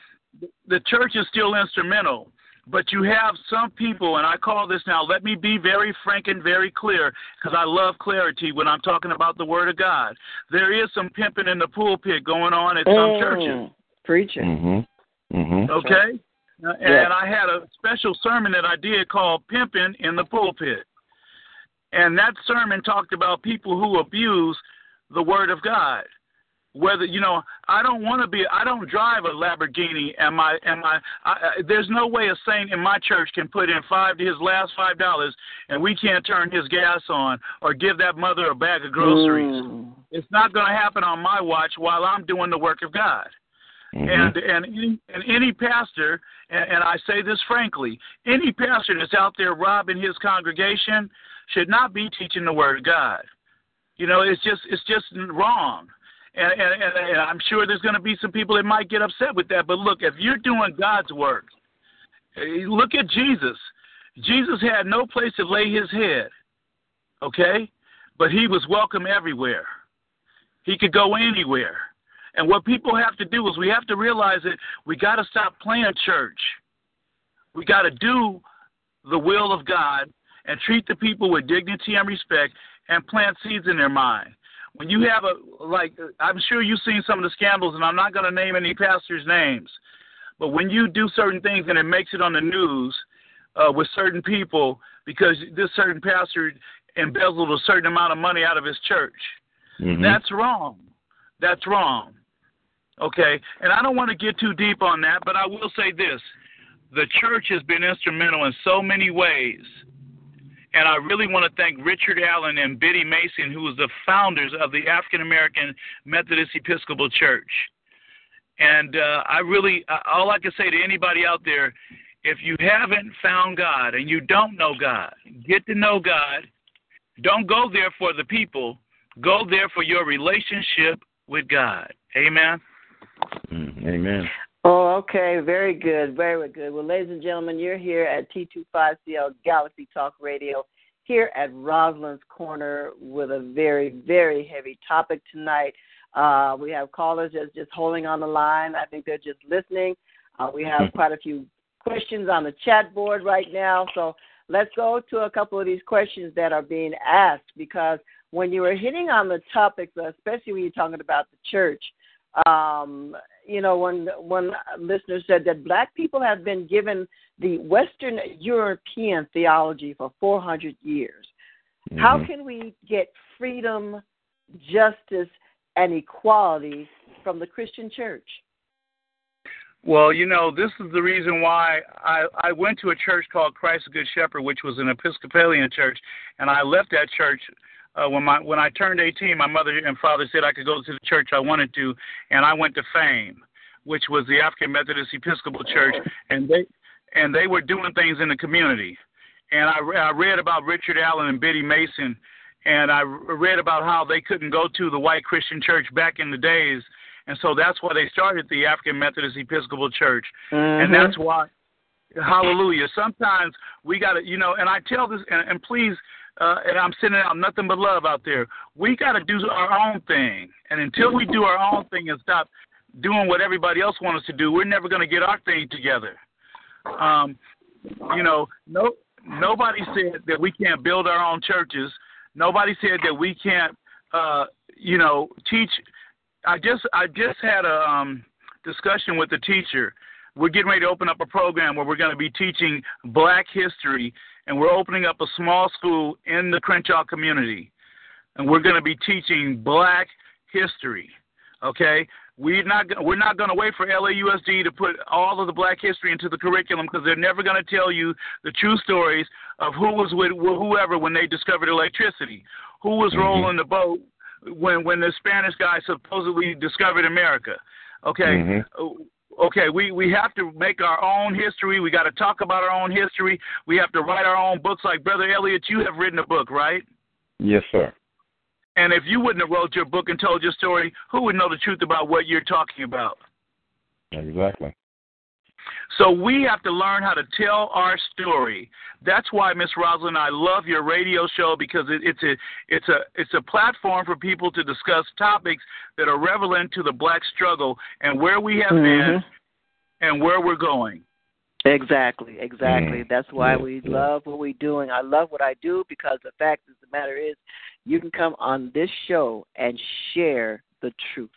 the church is still instrumental. But you have some people, and I call this now, let me be very frank and very clear, because I love clarity when I'm talking about the Word of God. There is some pimping in the pulpit going on at some mm, churches. Preaching. Mm-hmm. Mm-hmm. Okay? And yeah. I had a special sermon that I did called Pimping in the Pulpit. And that sermon talked about people who abuse the word of God. Whether you know, I don't want to be. I don't drive a Lamborghini. Am I? Am I, I? There's no way a saint in my church can put in five his last five dollars, and we can't turn his gas on or give that mother a bag of groceries. Mm. It's not going to happen on my watch while I'm doing the work of God. Mm-hmm. And and any, and any pastor, and, and I say this frankly, any pastor that's out there robbing his congregation should not be teaching the word of God. You know, it's just it's just wrong. And, and, and I'm sure there's going to be some people that might get upset with that. But look, if you're doing God's work, eh, look at Jesus. Jesus had no place to lay his head, okay? But he was welcome everywhere. He could go anywhere. And what people have to do is we have to realize that we got to stop playing church. We got to do the will of God and treat the people with dignity and respect and plant seeds in their mind. When you have a like I'm sure you've seen some of the scandals, and I'm not going to name any pastors' names, but when you do certain things and it makes it on the news uh, with certain people because this certain pastor embezzled a certain amount of money out of his church, mm-hmm. that's wrong. That's wrong. Okay, and I don't want to get too deep on that, but I will say this: the church has been instrumental in so many ways and I really want to thank Richard Allen and Biddy Mason, who was the founders of the African American Methodist Episcopal Church. And uh, I really, uh, all I can say to anybody out there, if you haven't found God and you don't know God, get to know God. Don't go there for the people. Go there for your relationship with God. Amen. Mm, amen. Oh, okay. Very good. Very good. Well, ladies and gentlemen, you're here at T25CL Galaxy Talk Radio here at Rosalind's Corner with a very, very heavy topic tonight. Uh, we have callers just, just holding on the line. I think they're just listening. Uh, we have quite a few questions on the chat board right now. So let's go to a couple of these questions that are being asked because when you were hitting on the topics, especially when you're talking about the church, um, you know, when one listener said that black people have been given the Western European theology for 400 years. Mm-hmm. How can we get freedom, justice, and equality from the Christian church? Well, you know, this is the reason why I, I went to a church called Christ the Good Shepherd, which was an Episcopalian church, and I left that church uh, when my when I turned 18, my mother and father said I could go to the church I wanted to, and I went to Fame, which was the African Methodist Episcopal Church, and they and they were doing things in the community. And I, I read about Richard Allen and Biddy Mason, and I read about how they couldn't go to the white Christian church back in the days, and so that's why they started the African Methodist Episcopal Church, mm-hmm. and that's why. Hallelujah. Sometimes we got to, you know, and I tell this, and, and please uh, and I'm sending out nothing but love out there. We got to do our own thing, and until we do our own thing and stop doing what everybody else wants us to do, we're never going to get our thing together. Um, you know, no, nobody said that we can't build our own churches. Nobody said that we can't, uh, you know, teach. I just, I just had a um, discussion with a teacher. We're getting ready to open up a program where we're going to be teaching Black history and we're opening up a small school in the Crenshaw community, and we're going to be teaching Black history. Okay, we're not we're not going to wait for LAUSD to put all of the Black history into the curriculum because they're never going to tell you the true stories of who was with whoever when they discovered electricity, who was mm-hmm. rolling the boat when when the Spanish guy supposedly discovered America. Okay, mm-hmm okay, we, we have to make our own history. We got to talk about our own history. We have to write our own books. Like Brother Elliot, you have written a book, right? Yes, sir. And if you wouldn't have wrote your book and told your story, who would know the truth about what you're talking about? Exactly. So we have to learn how to tell our story. That's why, Miss Rosalind, I love your radio show because it, it's a it's a it's a platform for people to discuss topics that are relevant to the black struggle and where we have mm-hmm. been and where we're going. Exactly, exactly. Mm-hmm. That's why we love what we're doing. I love what I do because the fact of the matter is, you can come on this show and share the truth.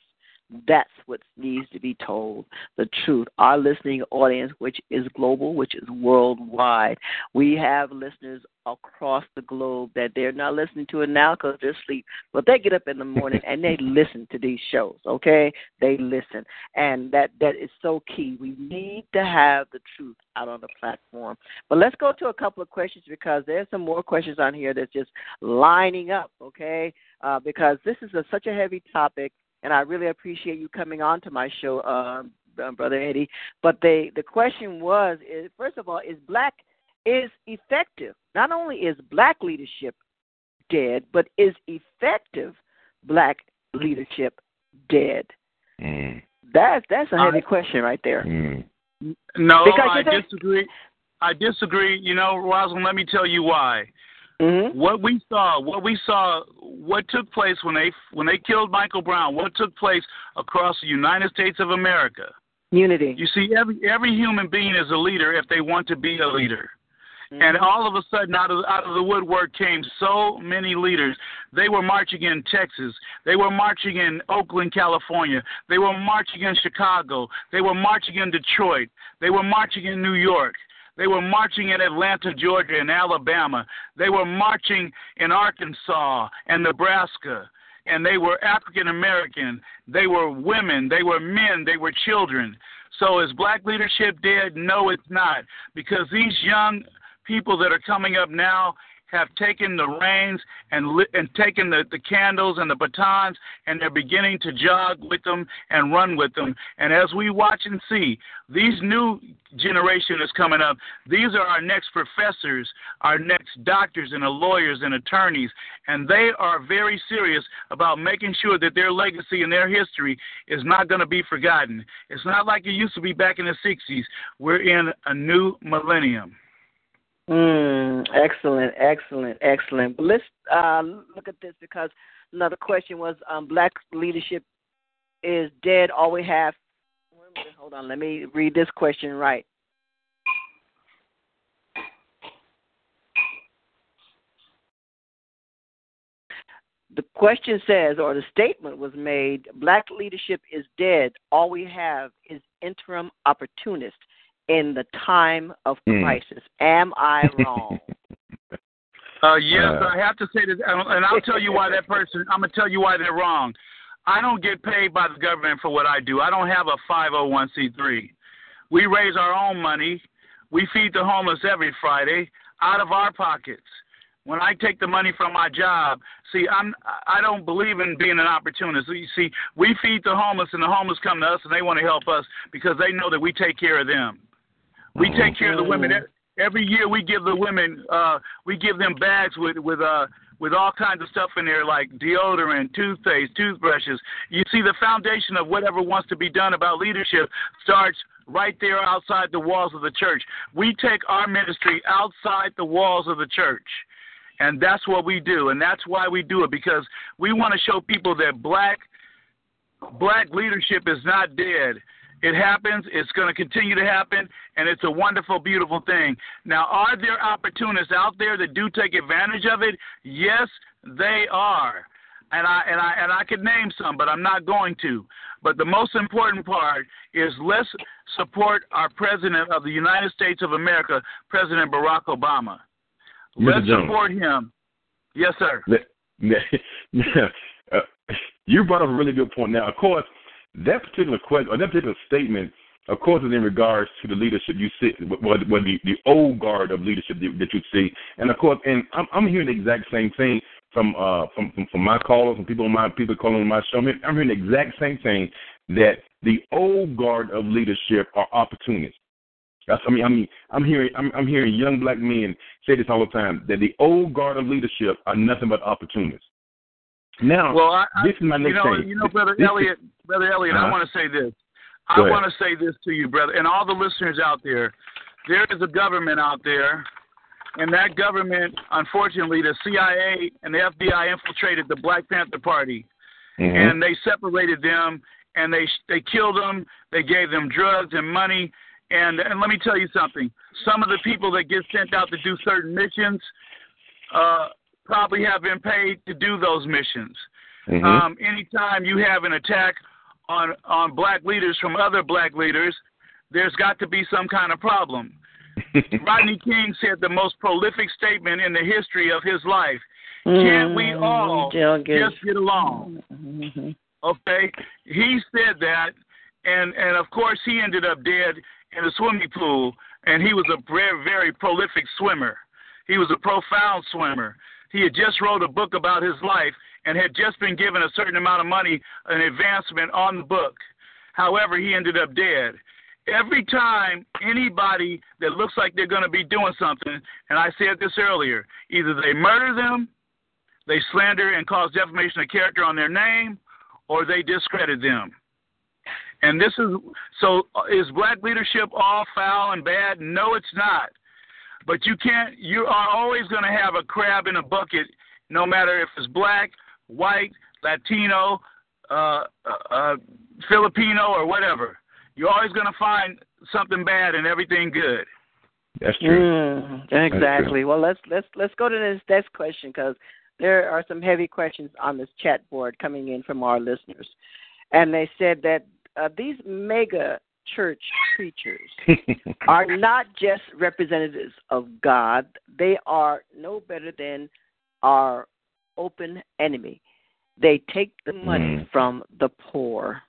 That's what needs to be told. The truth. Our listening audience, which is global, which is worldwide, we have listeners across the globe that they're not listening to it now because they're asleep, but they get up in the morning and they listen to these shows. Okay, they listen, and that that is so key. We need to have the truth out on the platform. But let's go to a couple of questions because there's some more questions on here that's just lining up. Okay, uh, because this is a, such a heavy topic and I really appreciate you coming on to my show, uh, uh, brother Eddie. But the the question was, is, first of all, is black is effective? Not only is black leadership dead, but is effective black leadership dead? Mm. That's that's a heavy question right there. Mm. No, because I disagree. I disagree. You know, Rosalind, let me tell you why. Mm-hmm. What we saw, what we saw, what took place when they when they killed Michael Brown, what took place across the United States of America. Unity. You see, every every human being is a leader if they want to be a leader. Mm-hmm. And all of a sudden, out of out of the woodwork came so many leaders. They were marching in Texas. They were marching in Oakland, California. They were marching in Chicago. They were marching in Detroit. They were marching in New York. They were marching in Atlanta, Georgia, and Alabama. They were marching in Arkansas and Nebraska. And they were African American. They were women. They were men. They were children. So is black leadership dead? No, it's not. Because these young people that are coming up now have taken the reins and lit, and taken the, the candles and the batons and they're beginning to jog with them and run with them. And as we watch and see, these new generation is coming up. These are our next professors, our next doctors and lawyers and attorneys, and they are very serious about making sure that their legacy and their history is not going to be forgotten. It's not like it used to be back in the 60s. We're in a new millennium. Mm, excellent, excellent, excellent. But let's uh, look at this because another question was um, black leadership is dead. All we have. Hold on, let me read this question right. The question says, or the statement was made, black leadership is dead. All we have is interim opportunists in the time of hmm. crisis. Mm. Am I wrong? uh, yes, uh, I have to say that, and I'll tell you why that person. I'm gonna tell you why they're wrong. I don't get paid by the government for what I do. I don't have a 501c3. We raise our own money. We feed the homeless every Friday out of our pockets. When I take the money from my job, see, I'm I don't believe in being an opportunist. You see, we feed the homeless, and the homeless come to us, and they want to help us because they know that we take care of them. We take care of the women. Every year we give the women, uh, we give them bags with with uh with all kinds of stuff in there like deodorant, toothpaste, toothbrushes. You see, the foundation of whatever wants to be done about leadership starts right there outside the walls of the church. We take our ministry outside the walls of the church. And that's what we do. And that's why we do it because we want to show people that black black leadership is not dead. It happens. It's going to continue to happen, and it's a wonderful, beautiful thing. Now, are there opportunists out there that do take advantage of it? Yes, they are, and I and I and I could name some, but I'm not going to. But the most important part is let's support our president of the United States of America, President Barack Obama. Let's support him. Yes, sir. uh, you brought up a really good point. Now, of course that particular question or that particular statement, of course, is in regards to the leadership you see, what, what the, the old guard of leadership that you see, and of course, and I'm, I'm hearing the exact same thing from uh from from, from my callers, from people on my people calling on my show. I'm hearing the exact same thing that the old guard of leadership are opportunists. I mean, I mean, I'm hearing, I'm, I'm hearing young black men say this all the time that the old guard of leadership are nothing but opportunists. Now, well, I, this is my next you know, thing. You know, brother this Elliot, is, brother Elliot, uh-huh. I want to say this. I want to say this to you, brother, and all the listeners out there. There is a government out there, and that government, unfortunately, the CIA and the FBI infiltrated the Black Panther Party, mm-hmm. and they separated them, and they they killed them. They gave them drugs and money, and and let me tell you something. Some of the people that get sent out to do certain missions, uh, probably have been paid to do those missions. Mm-hmm. Um, anytime you have an attack on on black leaders from other black leaders, there's got to be some kind of problem. Rodney King said the most prolific statement in the history of his life. Can't we mm-hmm. all just get along? Mm-hmm. Okay, he said that, and and of course he ended up dead in a swimming pool, and he was a very very prolific swimmer. He was a profound swimmer. He had just wrote a book about his life and had just been given a certain amount of money, an advancement on the book. However, he ended up dead. Every time anybody that looks like they're going to be doing something, and I said this earlier, either they murder them, they slander and cause defamation of character on their name, or they discredit them. And this is so is black leadership all foul and bad? No, it's not. But you can't. You are always going to have a crab in a bucket, no matter if it's black, white, Latino, uh, uh, uh, Filipino, or whatever. You're always going to find something bad and everything good. That's true. Mm, exactly. That's true. Well, let's let's let's go to this next question because there are some heavy questions on this chat board coming in from our listeners, and they said that uh, these mega church preachers are not just representatives of God; they are no better than our open enemy. They take the money Mm. from the poor.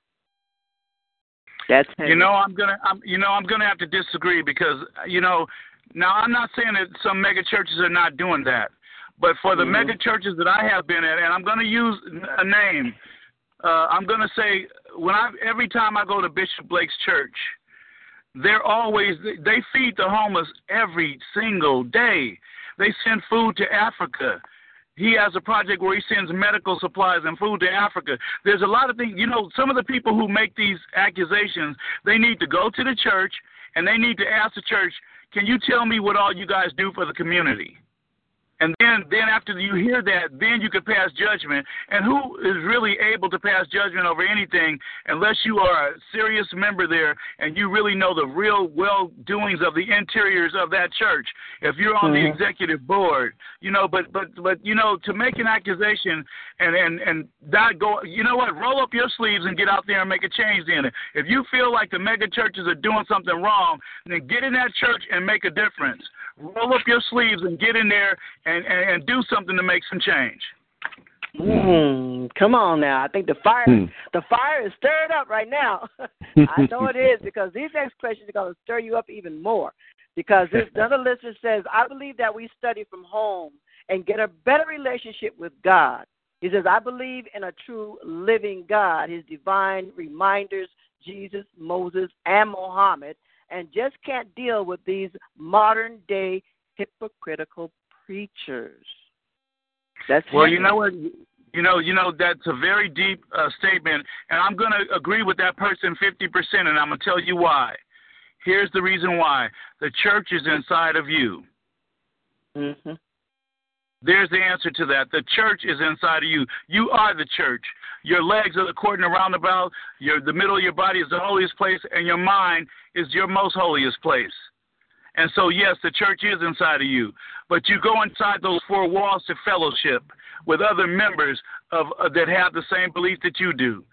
That's heavy. You know, I'm gonna, I'm, you know, I'm gonna have to disagree because, you know, now I'm not saying that some mega churches are not doing that, but for the Mhm. mega churches that I have been at, and I'm gonna use a name, uh, I'm gonna say when I every time I go to Bishop Blake's church, they're always they feed the homeless every single day. They send food to Africa. He has a project where he sends medical supplies and food to Africa. There's a lot of things, you know, some of the people who make these accusations, they need to go to the church and they need to ask the church, "Can you tell me what all you guys do for the community?" And then, then after you hear that, then you can pass judgment. And who is really able to pass judgment over anything unless you are a serious member there and you really know the real well doings of the interiors of that church? If you're on the Mhm. executive board, you know. But but but you know, to make an accusation and and and not go, you know what? Roll up your sleeves and get out there and make a change in it. If you feel like the mega churches are doing something wrong, then get in that church and make a difference roll up your sleeves and get in there and, and, and do something to make some change. Mm, come on now. I think the fire Hmm. the fire is stirred up right now. I know it is because these next questions are going to stir you up even more. Because this another listener says, I believe that we study from home and get a better relationship with God. He says, I believe in a true living God, his divine reminders, Jesus, Moses, and Mohammed, and just can't deal with these modern day hypocritical preachers. That's Well, you know what? You know, you know that's a very deep uh, statement, and I'm going to agree with that person 50%, and I'm going to tell you why. Here's the reason why: the church is inside of you. Mm-hmm. There's the answer to that. The church is inside of you. You are the church. Your legs are the court and the roundabout. Your the middle of your body is the holiest place, and your mind is your most holiest place. And so, yes, the church is inside of you, but you go inside those four walls to fellowship with other members of uh, that have the same belief that you do.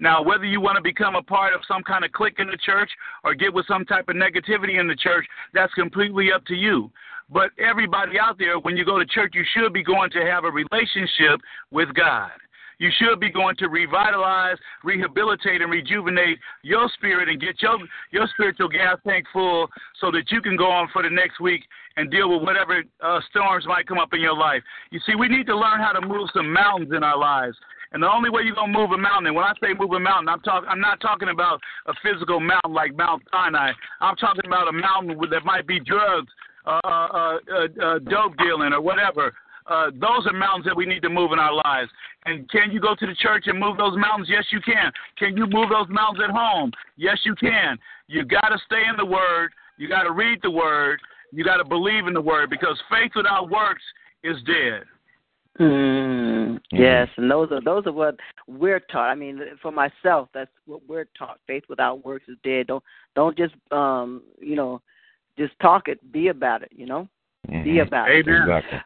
Now, whether you want to become a part of some kind of clique in the church or get with some type of negativity in the church, that's completely up to you. But everybody out there, when you go to church, you should be going to have a relationship with God. You should be going to revitalize, rehabilitate, and rejuvenate your spirit and get your your spiritual gas tank full so that you can go on for the next week and deal with whatever uh, storms might come up in your life. You see, we need to learn how to move some mountains in our lives. And the only way you're gonna move a mountain, when I say move a mountain, I'm talking I'm not talking about a physical mountain like Mount Sinai. I'm talking about a mountain that might be drugs, uh, uh, uh, uh, dope dealing, or whatever. Uh, those are mountains that we need to move in our lives. And can you go to the church and move those mountains? Yes, you can. Can you move those mountains at home? Yes, you can. You got to stay in the Word. You got to read the Word. You got to believe in the Word because faith without works is dead. Mm, yes, and those are those are what we're taught. I mean, for myself, that's what we're taught. Faith without works is dead. Don't don't just um you know just talk it. Be about it. You know, be Mhm. about it. Amen. Exactly.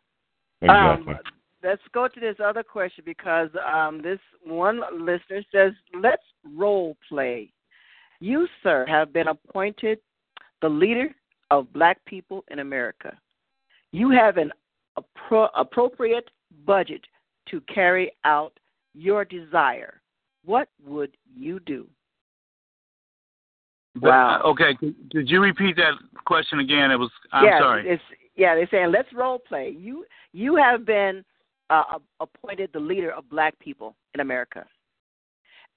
Um, Exactly. let's go to this other question because um, this one listener says, "Let's role play. You, sir, have been appointed the leader of Black people in America. You have an appro- appropriate budget to carry out your desire. What would you do?" Wow. uh, okay. Could, could you repeat that question again? It was. I'm yeah, sorry. It's, yeah, they're saying let's role play. You you have been uh, appointed the leader of Black people in America,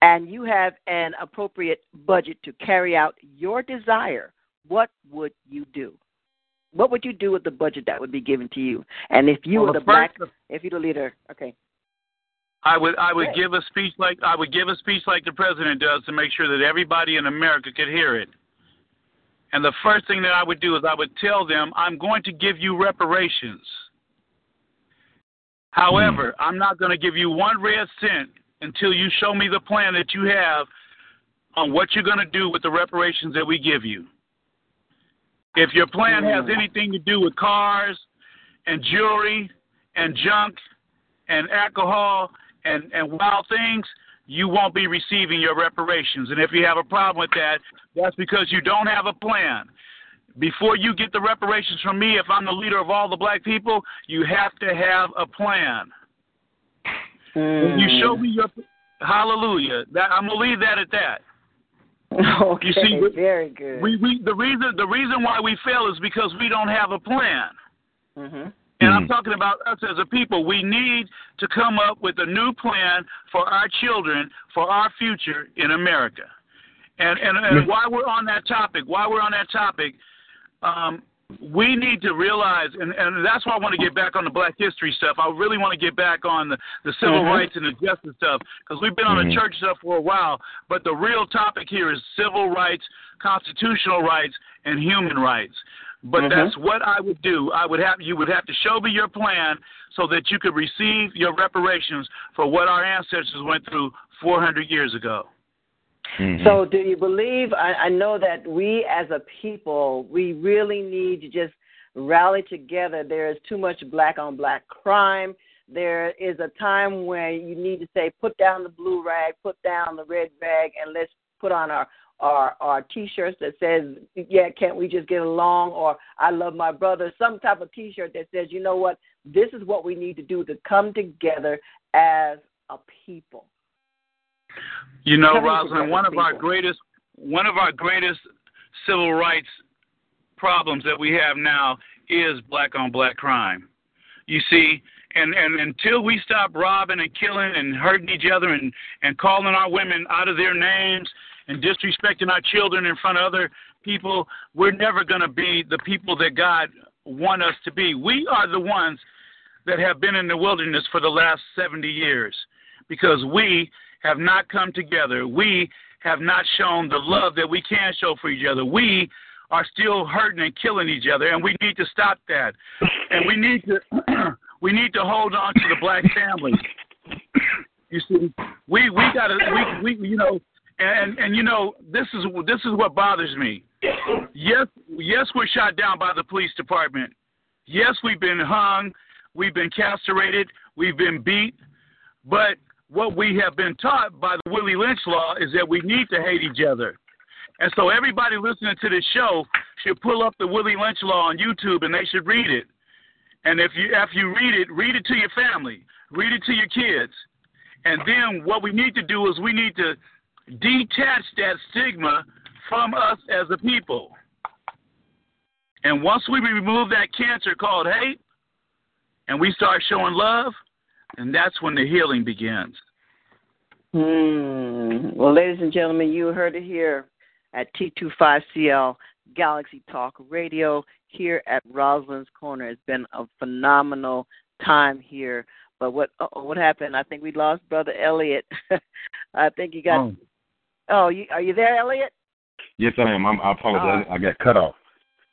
and you have an appropriate budget to carry out your desire. What would you do? What would you do with the budget that would be given to you? And if you Well, were the the black, first- if you're the leader, okay. I would I would Right. give a speech like I would give a speech like the president does to make sure that everybody in America could hear it. And the first thing that I would do is I would tell them I'm going to give you reparations. However, hmm. I'm not going to give you one red cent until you show me the plan that you have on what you're going to do with the reparations that we give you. If your plan has anything to do with cars and jewelry and junk and alcohol and, and wild things, you won't be receiving your reparations. And if you have a problem with that, that's because you don't have a plan. Before you get the reparations from me, if I'm the leader of all the black people, you have to have a plan. Mm. You show me your hallelujah. That I'm gonna leave that at that. Okay, You see, we- very good. We we the reason the reason why we fail is because we don't have a plan. hmm And I'm Mhm. talking about us as a people. We need to come up with a new plan for our children, for our future in America. And and, and Mhm. while we're on that topic, while we're on that topic, um, we need to realize, and, and that's why I want to get back on the Black History stuff. I really want to get back on the, the civil Mhm. rights and the justice stuff because we've been on Mhm. the church stuff for a while. But the real topic here is civil rights, constitutional rights, and human rights. But Mhm. that's what I would do. I would have you would have to show me your plan so that you could receive your reparations for what our ancestors went through 400 years ago. Mhm. So, do you believe? I, I know that we as a people, we really need to just rally together. There is too much black on black crime. There is a time where you need to say, put down the blue rag, put down the red rag, and let's put on our our our t-shirts that says, "Yeah, can't we just get along?" or "I love my brother." Some type of t-shirt that says, "You know what? This is what we need to do to come together as a people." You know, Rosalind, one of our greatest one of our greatest civil rights problems that we have now is black on black crime. You see, and, and until we stop robbing and killing and hurting each other and, and calling our women out of their names and disrespecting our children in front of other people, we're never going to be the people that God want us to be. We are the ones that have been in the wilderness for the last 70 years because we have not come together. We have not shown the love that we can show for each other. We are still hurting and killing each other, and we need to stop that. And we need to we need to hold on to the black family. You see, we we got to we we you know, and and you know this is this is what bothers me. Yes, yes, we're shot down by the police department. Yes, we've been hung, we've been castrated, we've been beat, but what we have been taught by the Willie Lynch law is that we need to hate each other. And so everybody listening to this show should pull up the Willie Lynch law on YouTube and they should read it. And if you after you read it, read it to your family, read it to your kids. And then what we need to do is we need to detach that stigma from us as a people. And once we remove that cancer called hate and we start showing love, and that's when the healing begins. Hmm. Well, ladies and gentlemen, you heard it here at T25CL Galaxy Talk Radio here at Rosalind's Corner. It's been a phenomenal time here. But what what happened? I think we lost Brother Elliot. I think you got. Oh. Oh, you, are you there, Elliot? Yes, I am. I'm, I apologize. I got cut off.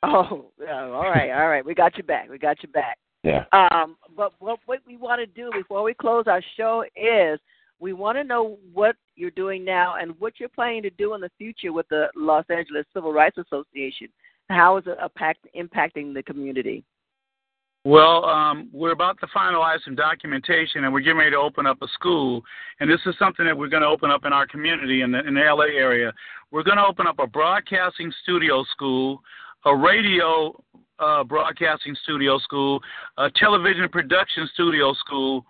Oh, oh, all right, all right. We got you back. We got you back. Yeah. Um, but what what we want to do before we close our show is we want to know what you're doing now and what you're planning to do in the future with the Los Angeles Civil Rights Association. How is it impact, impacting the community? Well, um, we're about to finalize some documentation, and we're getting ready to open up a school. And this is something that we're going to open up in our community in the, in the LA area. We're going to open up a broadcasting studio school, a radio uh, broadcasting studio school, a television production studio school,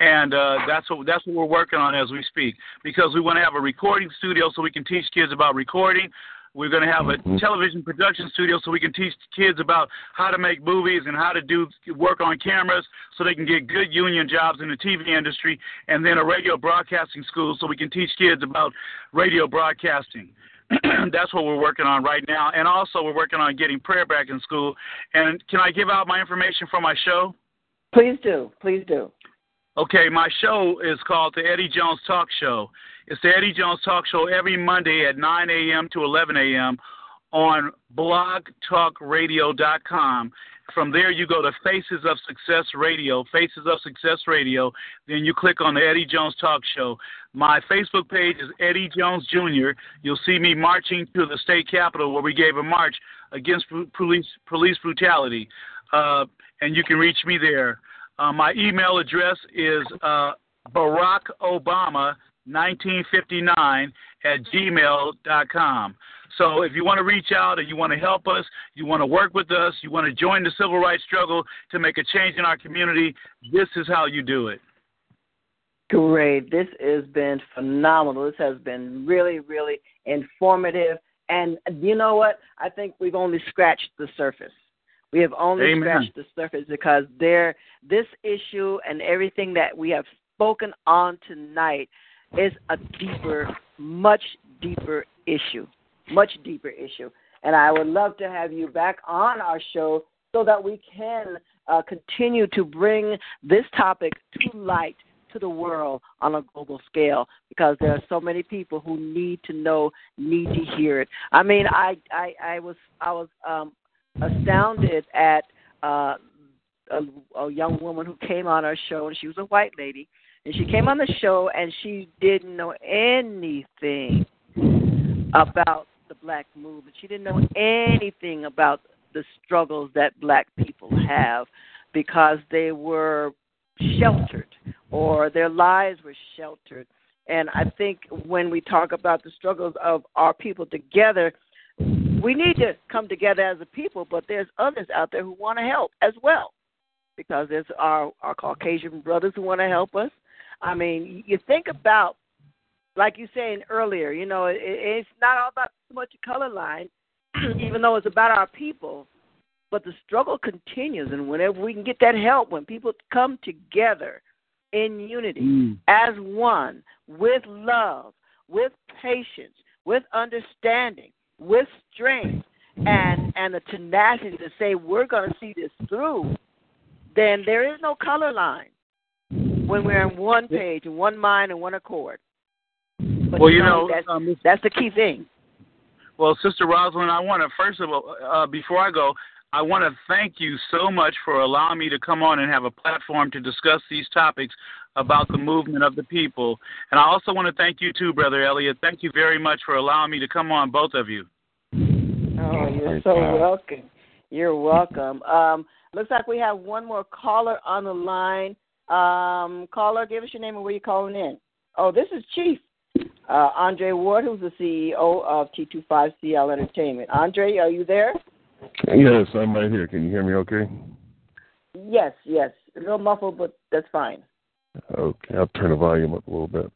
and uh, that's what that's what we're working on as we speak. Because we want to have a recording studio so we can teach kids about recording. We're going to have a Mhm. television production studio so we can teach kids about how to make movies and how to do work on cameras so they can get good union jobs in the TV industry, and then a radio broadcasting school so we can teach kids about radio broadcasting. That's what we're working on right now, and also we're working on getting prayer back in school. And can I give out my information for my show? Please do. Please do. Okay, my show is called the Eddie Jones Talk Show. It's the Eddie Jones Talk Show every Monday at 9 a.m. to 11 a.m. on blogtalkradio.com. From there, you go to Faces of Success Radio, Faces of Success Radio. Then you click on the Eddie Jones Talk Show. My Facebook page is Eddie Jones Jr. You'll see me marching to the state capitol where we gave a march against police police brutality, uh, and you can reach me there. Uh, my email address is uh, Barack Obama 1959 at gmail.com. So if you want to reach out and you want to help us, you want to work with us, you want to join the civil rights struggle to make a change in our community, this is how you do it. Great. This has been phenomenal. This has been really, really informative. And you know what? I think we've only scratched the surface. We have only Amen. scratched the surface because there, this issue and everything that we have spoken on tonight is a deeper, much deeper issue, much deeper issue. And I would love to have you back on our show so that we can uh, continue to bring this topic to light to the world on a global scale because there are so many people who need to know, need to hear it. I mean, I I, I was I was um, astounded at uh, a, a young woman who came on our show, and she was a white lady, and she came on the show and she didn't know anything about the black movement. She didn't know anything about the struggles that black people have because they were sheltered or their lives were sheltered. And I think when we talk about the struggles of our people together, we need to come together as a people, but there's others out there who want to help as well. Because there's our, our Caucasian brothers who want to help us. I mean, you think about, like you saying earlier, you know, it, it's not all about so much a color line, even though it's about our people. But the struggle continues, and whenever we can get that help, when people come together in unity Mm. as one, with love, with patience, with understanding, with strength, and and the tenacity to say we're going to see this through, then there is no color line when we're on one page and one mind and one accord. But Well, you know, that's, um, that's the key thing. Well, Sister Rosalind, I want to first of all, uh, before I go, I want to thank you so much for allowing me to come on and have a platform to discuss these topics about the movement of the people. And I also want to thank you too, Brother Elliot. Thank you very much for allowing me to come on, both of you. Oh, you're so welcome. You're welcome. Um, looks like we have one more caller on the line. Um, caller, give us your name and where you're calling in. Oh, this is Chief uh, Andre Ward, who's the CEO of T25CL Entertainment. Andre, are you there? Yes, I'm right here. Can you hear me okay? Yes, yes. A little muffled, but that's fine. Okay, I'll turn the volume up a little bit.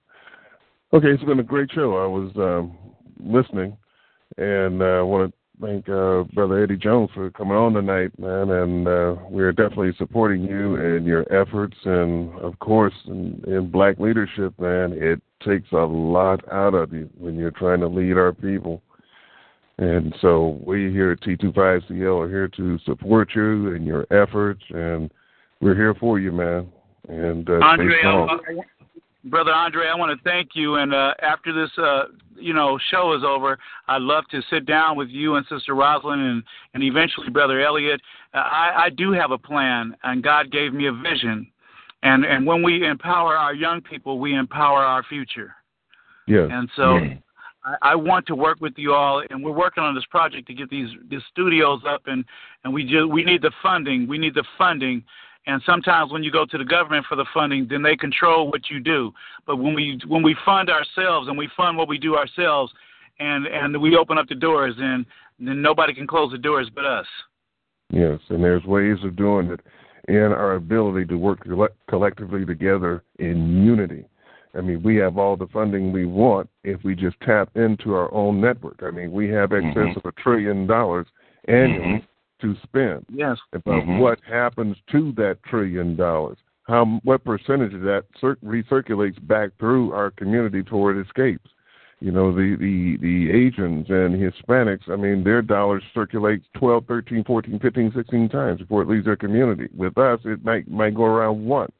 Okay, it's been a great show. I was um, listening, and uh, I want to thank uh, Brother Eddie Jones for coming on tonight, man. And uh, we're definitely supporting you and your efforts. And of course, in, in black leadership, man, it takes a lot out of you when you're trying to lead our people. And so we here at T25CL are here to support you and your efforts, and we're here for you, man. And uh, Andre, I. I- Brother Andre, I want to thank you. And uh, after this, uh, you know, show is over, I'd love to sit down with you and Sister Rosalind and, and eventually Brother Elliot. Uh, I, I do have a plan, and God gave me a vision. And and when we empower our young people, we empower our future. Yes. And so I, I want to work with you all, and we're working on this project to get these these studios up, and and we just we need the funding. We need the funding. And sometimes when you go to the government for the funding, then they control what you do. But when we when we fund ourselves and we fund what we do ourselves, and and we open up the doors, then then nobody can close the doors but us. Yes, and there's ways of doing it in our ability to work colle- collectively together in unity. I mean, we have all the funding we want if we just tap into our own network. I mean, we have excess Mhm. of a trillion dollars annually Mhm. To spend. Yes. But Mhm. what happens to that trillion dollars? How what percentage of that cir- recirculates back through our community toward escapes? You know, the the the Asians and Hispanics, I mean, their dollars circulate 12, 13, 14, 15, 16 times before it leaves their community. With us, it might might go around once.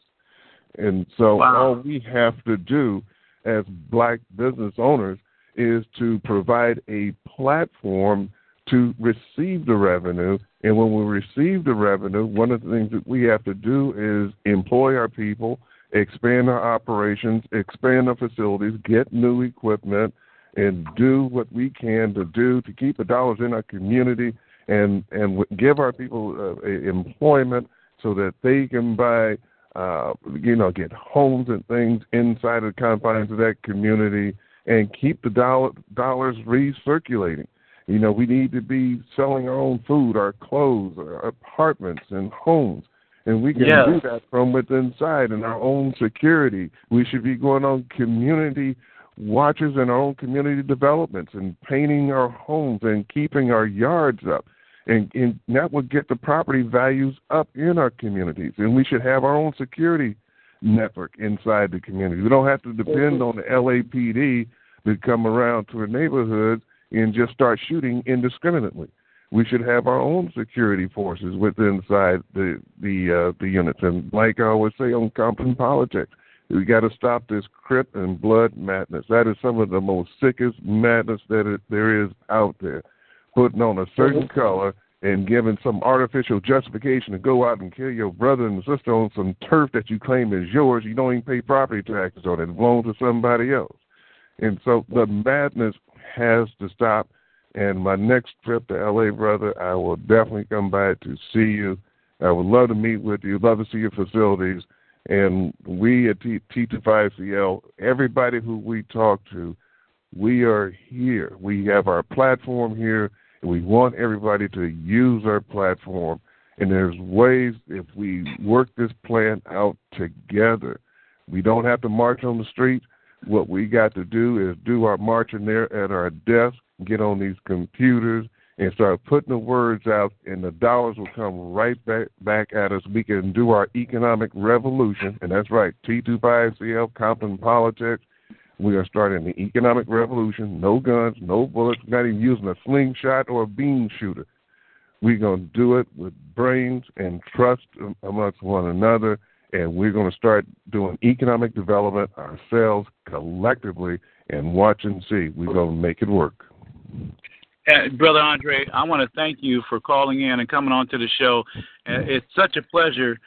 And so Wow. all we have to do as black business owners is to provide a platform to receive the revenue. And when we receive the revenue, one of the things that we have to do is employ our people, expand our operations, expand our facilities, get new equipment, and do what we can to do to keep the dollars in our community and and give our people uh, employment so that they can buy, uh, you know, get homes and things inside of the confines of that community and keep the dollar, dollars recirculating. You know, we need to be selling our own food, our clothes, our apartments, and homes. And we can yes. do that from within inside and our own security. We should be going on community watches in our own community developments and painting our homes and keeping our yards up. And, and that would get the property values up in our communities. And we should have our own security network inside the community. We don't have to depend mm-hmm. on the LAPD to come around to a neighborhood and just start shooting indiscriminately. We should have our own security forces within inside the the uh, the units. And like I always say on Compton politics, we got to stop this crip and blood madness. That is some of the most sickest madness that it, there is out there. Putting on a certain color and giving some artificial justification to go out and kill your brother and sister on some turf that you claim is yours. You don't even pay property taxes on it. It belongs to somebody else. And so the madness has to stop. And my next trip to LA, brother, I will definitely come by to see you. I would love to meet with you, love to see your facilities. And we at T- T25CL, everybody who we talk to, we are here. We have our platform here we want everybody to use our platform. And there's ways if we work this plan out together. We don't have to march on the street. What we got to do is do our marching there at our desk, get on these computers, and start putting the words out, and the dollars will come right back back at us. We can do our economic revolution, and that's right, T25CL, Compton Politics. We are starting the economic revolution. No guns, no bullets, not even using a slingshot or a beam shooter. We're going to do it with brains and trust amongst one another, and we're going to start doing economic development ourselves collectively and watch and see. We're going to make it work. Uh, Brother Andre, I want to thank you for calling in and coming on to the show. Uh, it's such a pleasure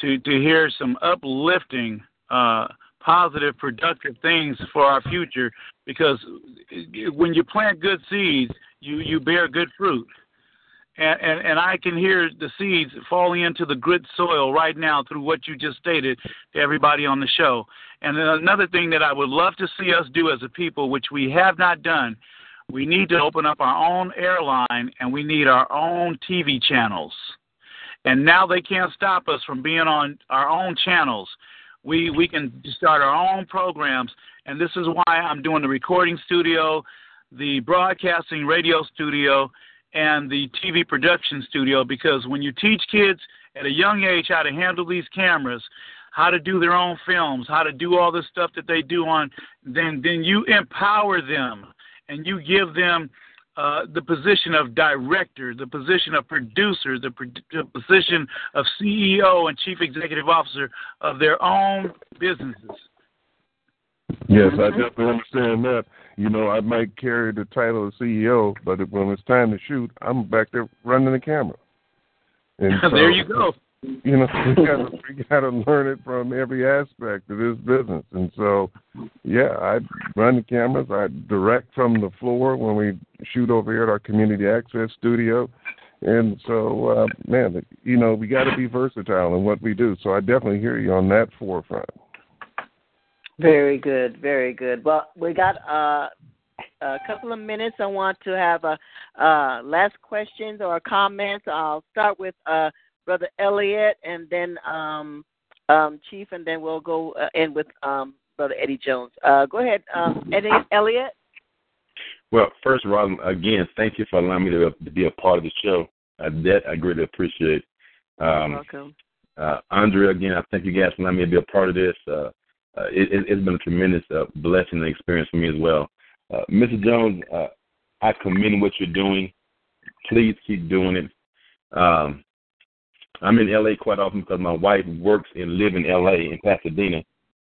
to to hear some uplifting uh, positive, productive things for our future because when you plant good seeds, you, you bear good fruit. And, and, and I can hear the seeds falling into the good soil right now through what you just stated to everybody on the show. And then another thing that I would love to see us do as a people, which we have not done, we need to open up our own airline and we need our own TV channels. And now they can't stop us from being on our own channels we we can start our own programs and this is why i'm doing the recording studio the broadcasting radio studio and the tv production studio because when you teach kids at a young age how to handle these cameras how to do their own films how to do all the stuff that they do on then then you empower them and you give them uh, the position of director, the position of producer, the, the position of CEO and chief executive officer of their own businesses. Yes, I definitely understand that. You know, I might carry the title of CEO, but when it's time to shoot, I'm back there running the camera. And so, there you go. You know, we gotta we gotta learn it from every aspect of this business. And so, yeah, I run the cameras. I direct from the floor when we shoot over here at our community access studio. And so, uh, man, you know, we got to be versatile in what we do. So I definitely hear you on that forefront. Very good, very good. Well, we got uh, a couple of minutes. I want to have a uh, last questions or comments. I'll start with uh, Brother Elliot, and then um, um, Chief, and then we'll go uh, in with um, Brother Eddie Jones. Uh, go ahead, um, Eddie Elliot. Well, first of all, again, thank you for allowing me to, to be a part of the show. Uh, that I greatly appreciate. Um, welcome. Uh, Andre, again, I thank you guys for allowing me to be a part of this. Uh, it, has been a tremendous uh, blessing and experience for me as well. Uh, Mr. Jones, uh, I commend what you're doing. Please keep doing it. Um, I'm in LA quite often because my wife works and lives in LA in Pasadena,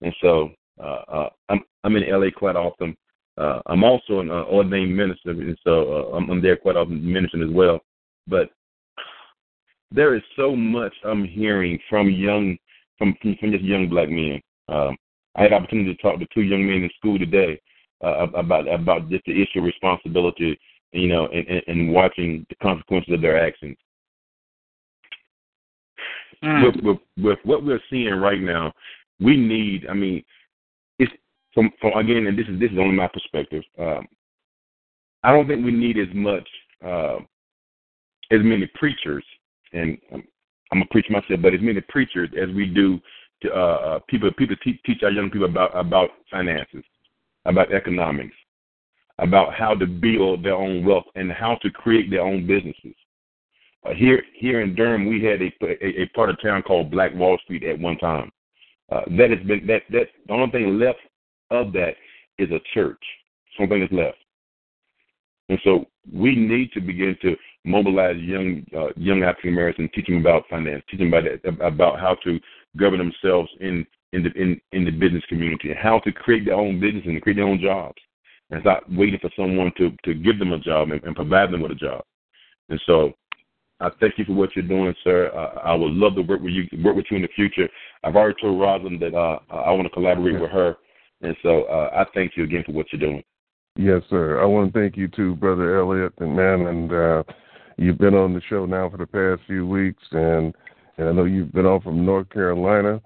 and so uh, I'm I'm in LA quite often. I'm also an ordained minister, and so I'm, I'm there quite often ministering as well. But there is so much I'm hearing from young from, from just young black men. Um, I had opportunity to talk to two young men in school today uh, about about just the issue of responsibility you know, and, and, and watching the consequences of their actions. Mm. With, with, with what we're seeing right now, we need. I mean, it's from, from again, and this is this is only my perspective. Um, I don't think we need as much uh, as many preachers, and um, I'm a preach myself, but as many preachers as we do uh, uh people. People teach, teach our young people about about finances, about economics, about how to build their own wealth and how to create their own businesses. Uh, here, here in Durham, we had a, a, a part of town called Black Wall Street at one time. Uh, that has been that that the only thing left of that is a church. Something is left, and so we need to begin to mobilize young uh, young African Americans, teach them about finance, teach them about about how to govern themselves in in the in, in the business community, and how to create their own business and create their own jobs, and stop waiting for someone to to give them a job and, and provide them with a job. And so I thank you for what you're doing, sir. Uh, I would love to work with you, work with you in the future. I've already told Rosalind that uh, I want to collaborate yeah. with her, and so uh, I thank you again for what you're doing. Yes, sir. I want to thank you too, brother Elliot, and man, and uh, you've been on the show now for the past few weeks, and and I know you've been on from North Carolina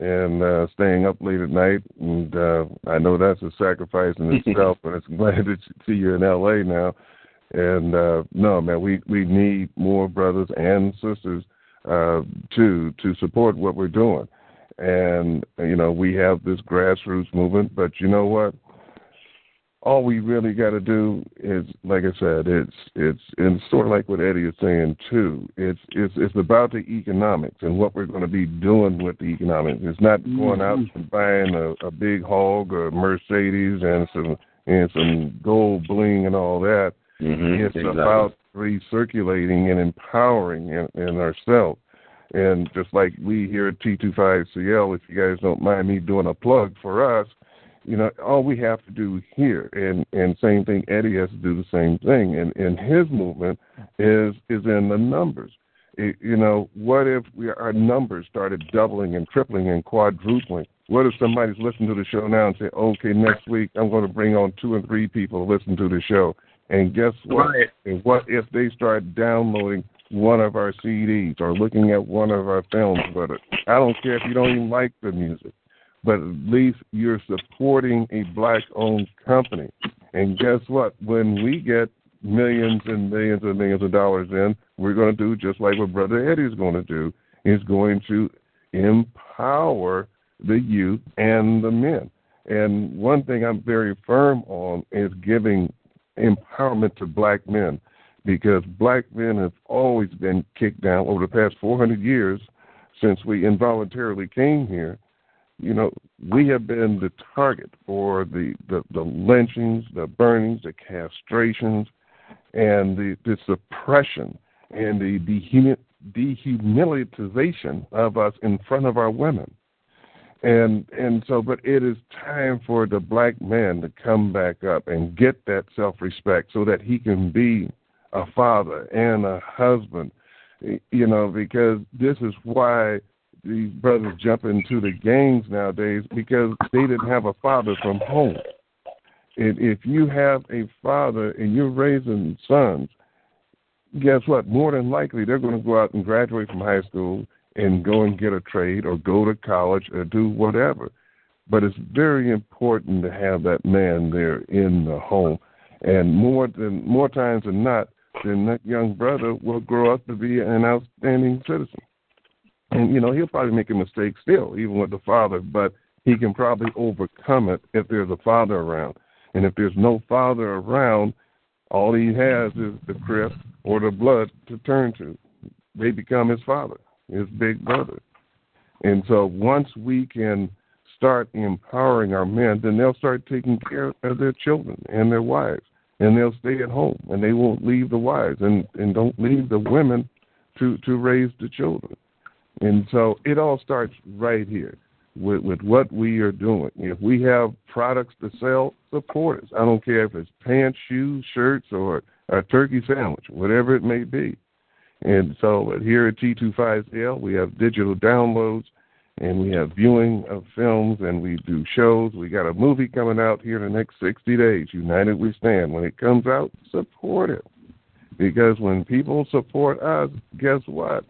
and uh, staying up late at night, and uh, I know that's a sacrifice in itself. but it's glad to see you in L.A. now. And uh, no, man, we we need more brothers and sisters uh, to to support what we're doing. And you know, we have this grassroots movement, but you know what? All we really got to do is, like I said, it's it's and sort of like what Eddie is saying too. It's it's it's about the economics and what we're going to be doing with the economics. It's not going out mm-hmm. and buying a, a big hog or Mercedes and some and some gold bling and all that. Mm-hmm, it's exactly. about recirculating and empowering in, in ourselves. And just like we here at T25CL, if you guys don't mind me doing a plug for us, you know, all we have to do here, and and same thing. Eddie has to do the same thing, and and his movement is is in the numbers. It, you know, what if we our numbers started doubling and tripling and quadrupling? What if somebody's listening to the show now and say, okay, next week I'm going to bring on two and three people to listen to the show, and guess what? Right. And what if they start downloading one of our CDs or looking at one of our films? But I don't care if you don't even like the music but at least you're supporting a black owned company. And guess what? When we get millions and millions and millions of dollars in, we're going to do just like what Brother Eddie's going to do. He's going to empower the youth and the men. And one thing I'm very firm on is giving empowerment to black men because black men have always been kicked down over the past 400 years since we involuntarily came here you know, we have been the target for the, the, the lynchings, the burnings, the castrations, and the, the suppression and the dehumilitization of us in front of our women. And and so, but it is time for the black man to come back up and get that self respect so that he can be a father and a husband. You know, because this is why these brothers jump into the gangs nowadays because they didn't have a father from home. And if you have a father and you're raising sons, guess what? More than likely, they're going to go out and graduate from high school and go and get a trade or go to college or do whatever. But it's very important to have that man there in the home. And more than more times than not, then that young brother will grow up to be an outstanding citizen. And, you know, he'll probably make a mistake still, even with the father, but he can probably overcome it if there's a father around. And if there's no father around, all he has is the crib or the blood to turn to. They become his father, his big brother. And so once we can start empowering our men, then they'll start taking care of their children and their wives. And they'll stay at home and they won't leave the wives and, and don't leave the women to, to raise the children. And so it all starts right here with, with what we are doing. If we have products to sell, support us. I don't care if it's pants, shoes, shirts, or a turkey sandwich, whatever it may be. And so here at T25CL, we have digital downloads, and we have viewing of films and we do shows. We got a movie coming out here in the next 60 days, United We Stand. When it comes out, support it. Because when people support us, guess what?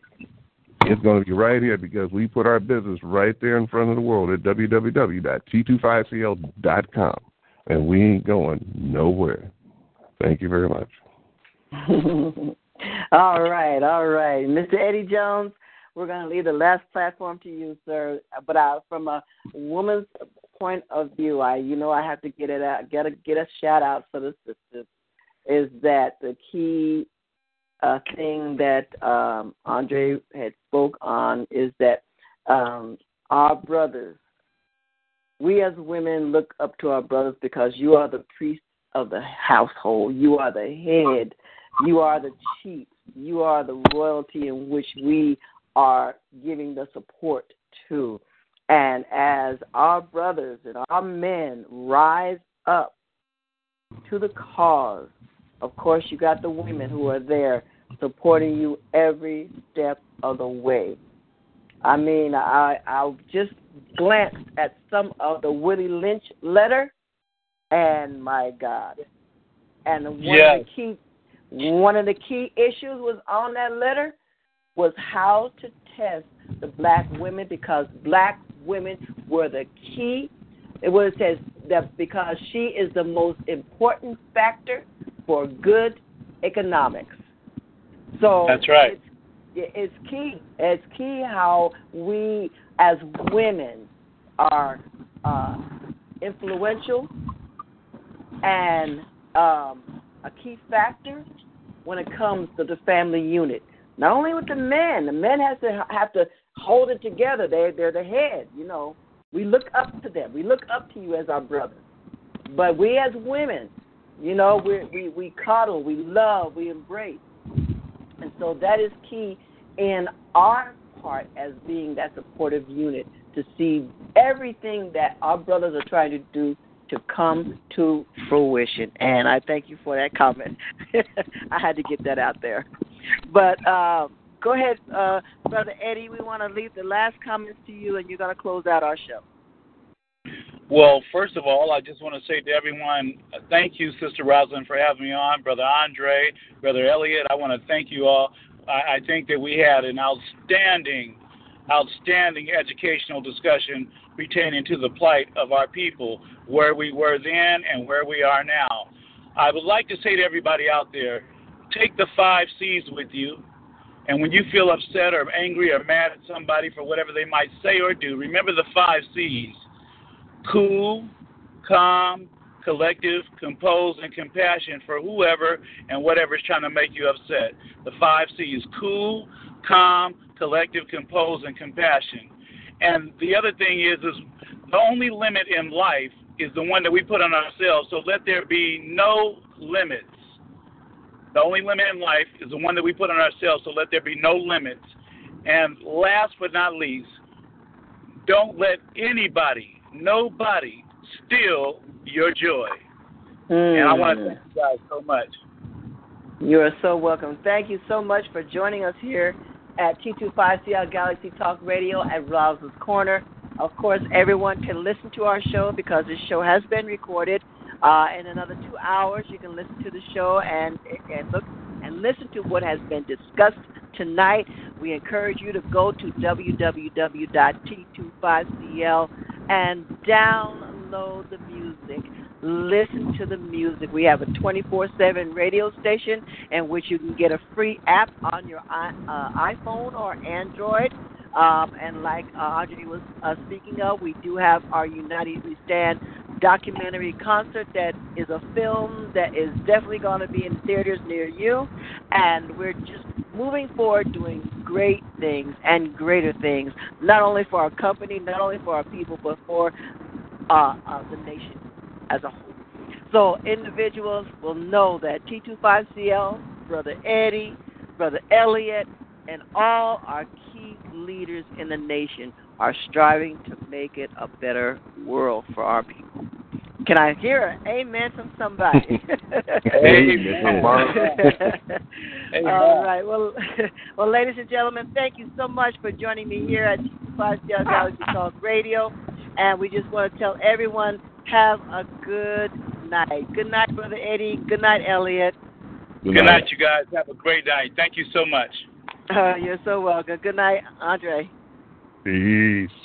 It's going to be right here because we put our business right there in front of the world at www.t25cl.com. And we ain't going nowhere. Thank you very much. all right, all right. Mr. Eddie Jones, we're going to leave the last platform to you, sir. But I, from a woman's point of view, I, you know, I have to get it out, get a get a shout out for the sisters. Is that the key uh, thing that um, Andre had spoke on? Is that um, our brothers, we as women look up to our brothers because you are the priest of the household. You are the head. You are the chief. You are the royalty in which we are giving the support to. And as our brothers and our men rise up to the cause, of course, you got the women who are there supporting you every step of the way. I mean, I I just glanced at some of the Willie Lynch letter, and my God, and one yes. of the key one of the key issues was on that letter was how to test the black women because black women were the key. It was says that because she is the most important factor for good economics. So that's right. It's, it's key. It's key how we as women are uh, influential and um, a key factor when it comes to the family unit. Not only with the men, the men has to have to hold it together. They they're the head, you know. We look up to them. We look up to you as our brothers. But we as women, you know, we we we coddle, we love, we embrace. And so that is key in our part as being that supportive unit to see everything that our brothers are trying to do to come to fruition. And I thank you for that comment. I had to get that out there. But uh, go ahead, uh, Brother Eddie. We want to leave the last comments to you, and you're going to close out our show. Well, first of all, I just want to say to everyone, thank you, Sister Rosalind, for having me on. Brother Andre, Brother Elliot, I want to thank you all. I, I think that we had an outstanding, outstanding educational discussion pertaining to the plight of our people, where we were then and where we are now. I would like to say to everybody out there, take the five C's with you. And when you feel upset or angry or mad at somebody for whatever they might say or do, remember the five C's cool, calm, collective, composed, and compassion for whoever and whatever is trying to make you upset. The five C's cool, calm, collective, composed, and compassion. And the other thing is, is the only limit in life is the one that we put on ourselves. So let there be no limits. The only limit in life is the one that we put on ourselves. So let there be no limits. And last but not least, don't let anybody, nobody, steal your joy. Mm. And I want to thank you guys so much. You are so welcome. Thank you so much for joining us here at T25CL Galaxy Talk Radio at Rosalind's Corner. Of course, everyone can listen to our show because this show has been recorded. Uh, in another two hours, you can listen to the show and and look and listen to what has been discussed tonight. We encourage you to go to www.t25cl and download the music listen to the music. We have a 24 7 radio station in which you can get a free app on your uh, iPhone or Android. Um, and like uh, Andre was uh, speaking of, we do have our United We Stand documentary concert that is a film that is definitely going to be in theaters near you. And we're just moving forward doing great things and greater things, not only for our company, not only for our people, but for uh, uh, the nation as a whole. So individuals will know that T25CL, Brother Eddie, Brother Elliot, and all our key leaders in the nation are striving to make it a better world for our people. Can I hear an amen from somebody? amen. All right. Well, well, ladies and gentlemen, thank you so much for joining me here at Five Star Talk Radio. And we just want to tell everyone have a good night. Good night, Brother Eddie. Good night, Elliot. Good, Good night. night. you guys. Have a great night. Thank you so much. Uh, you're so welcome. Good night, Andre. Peace.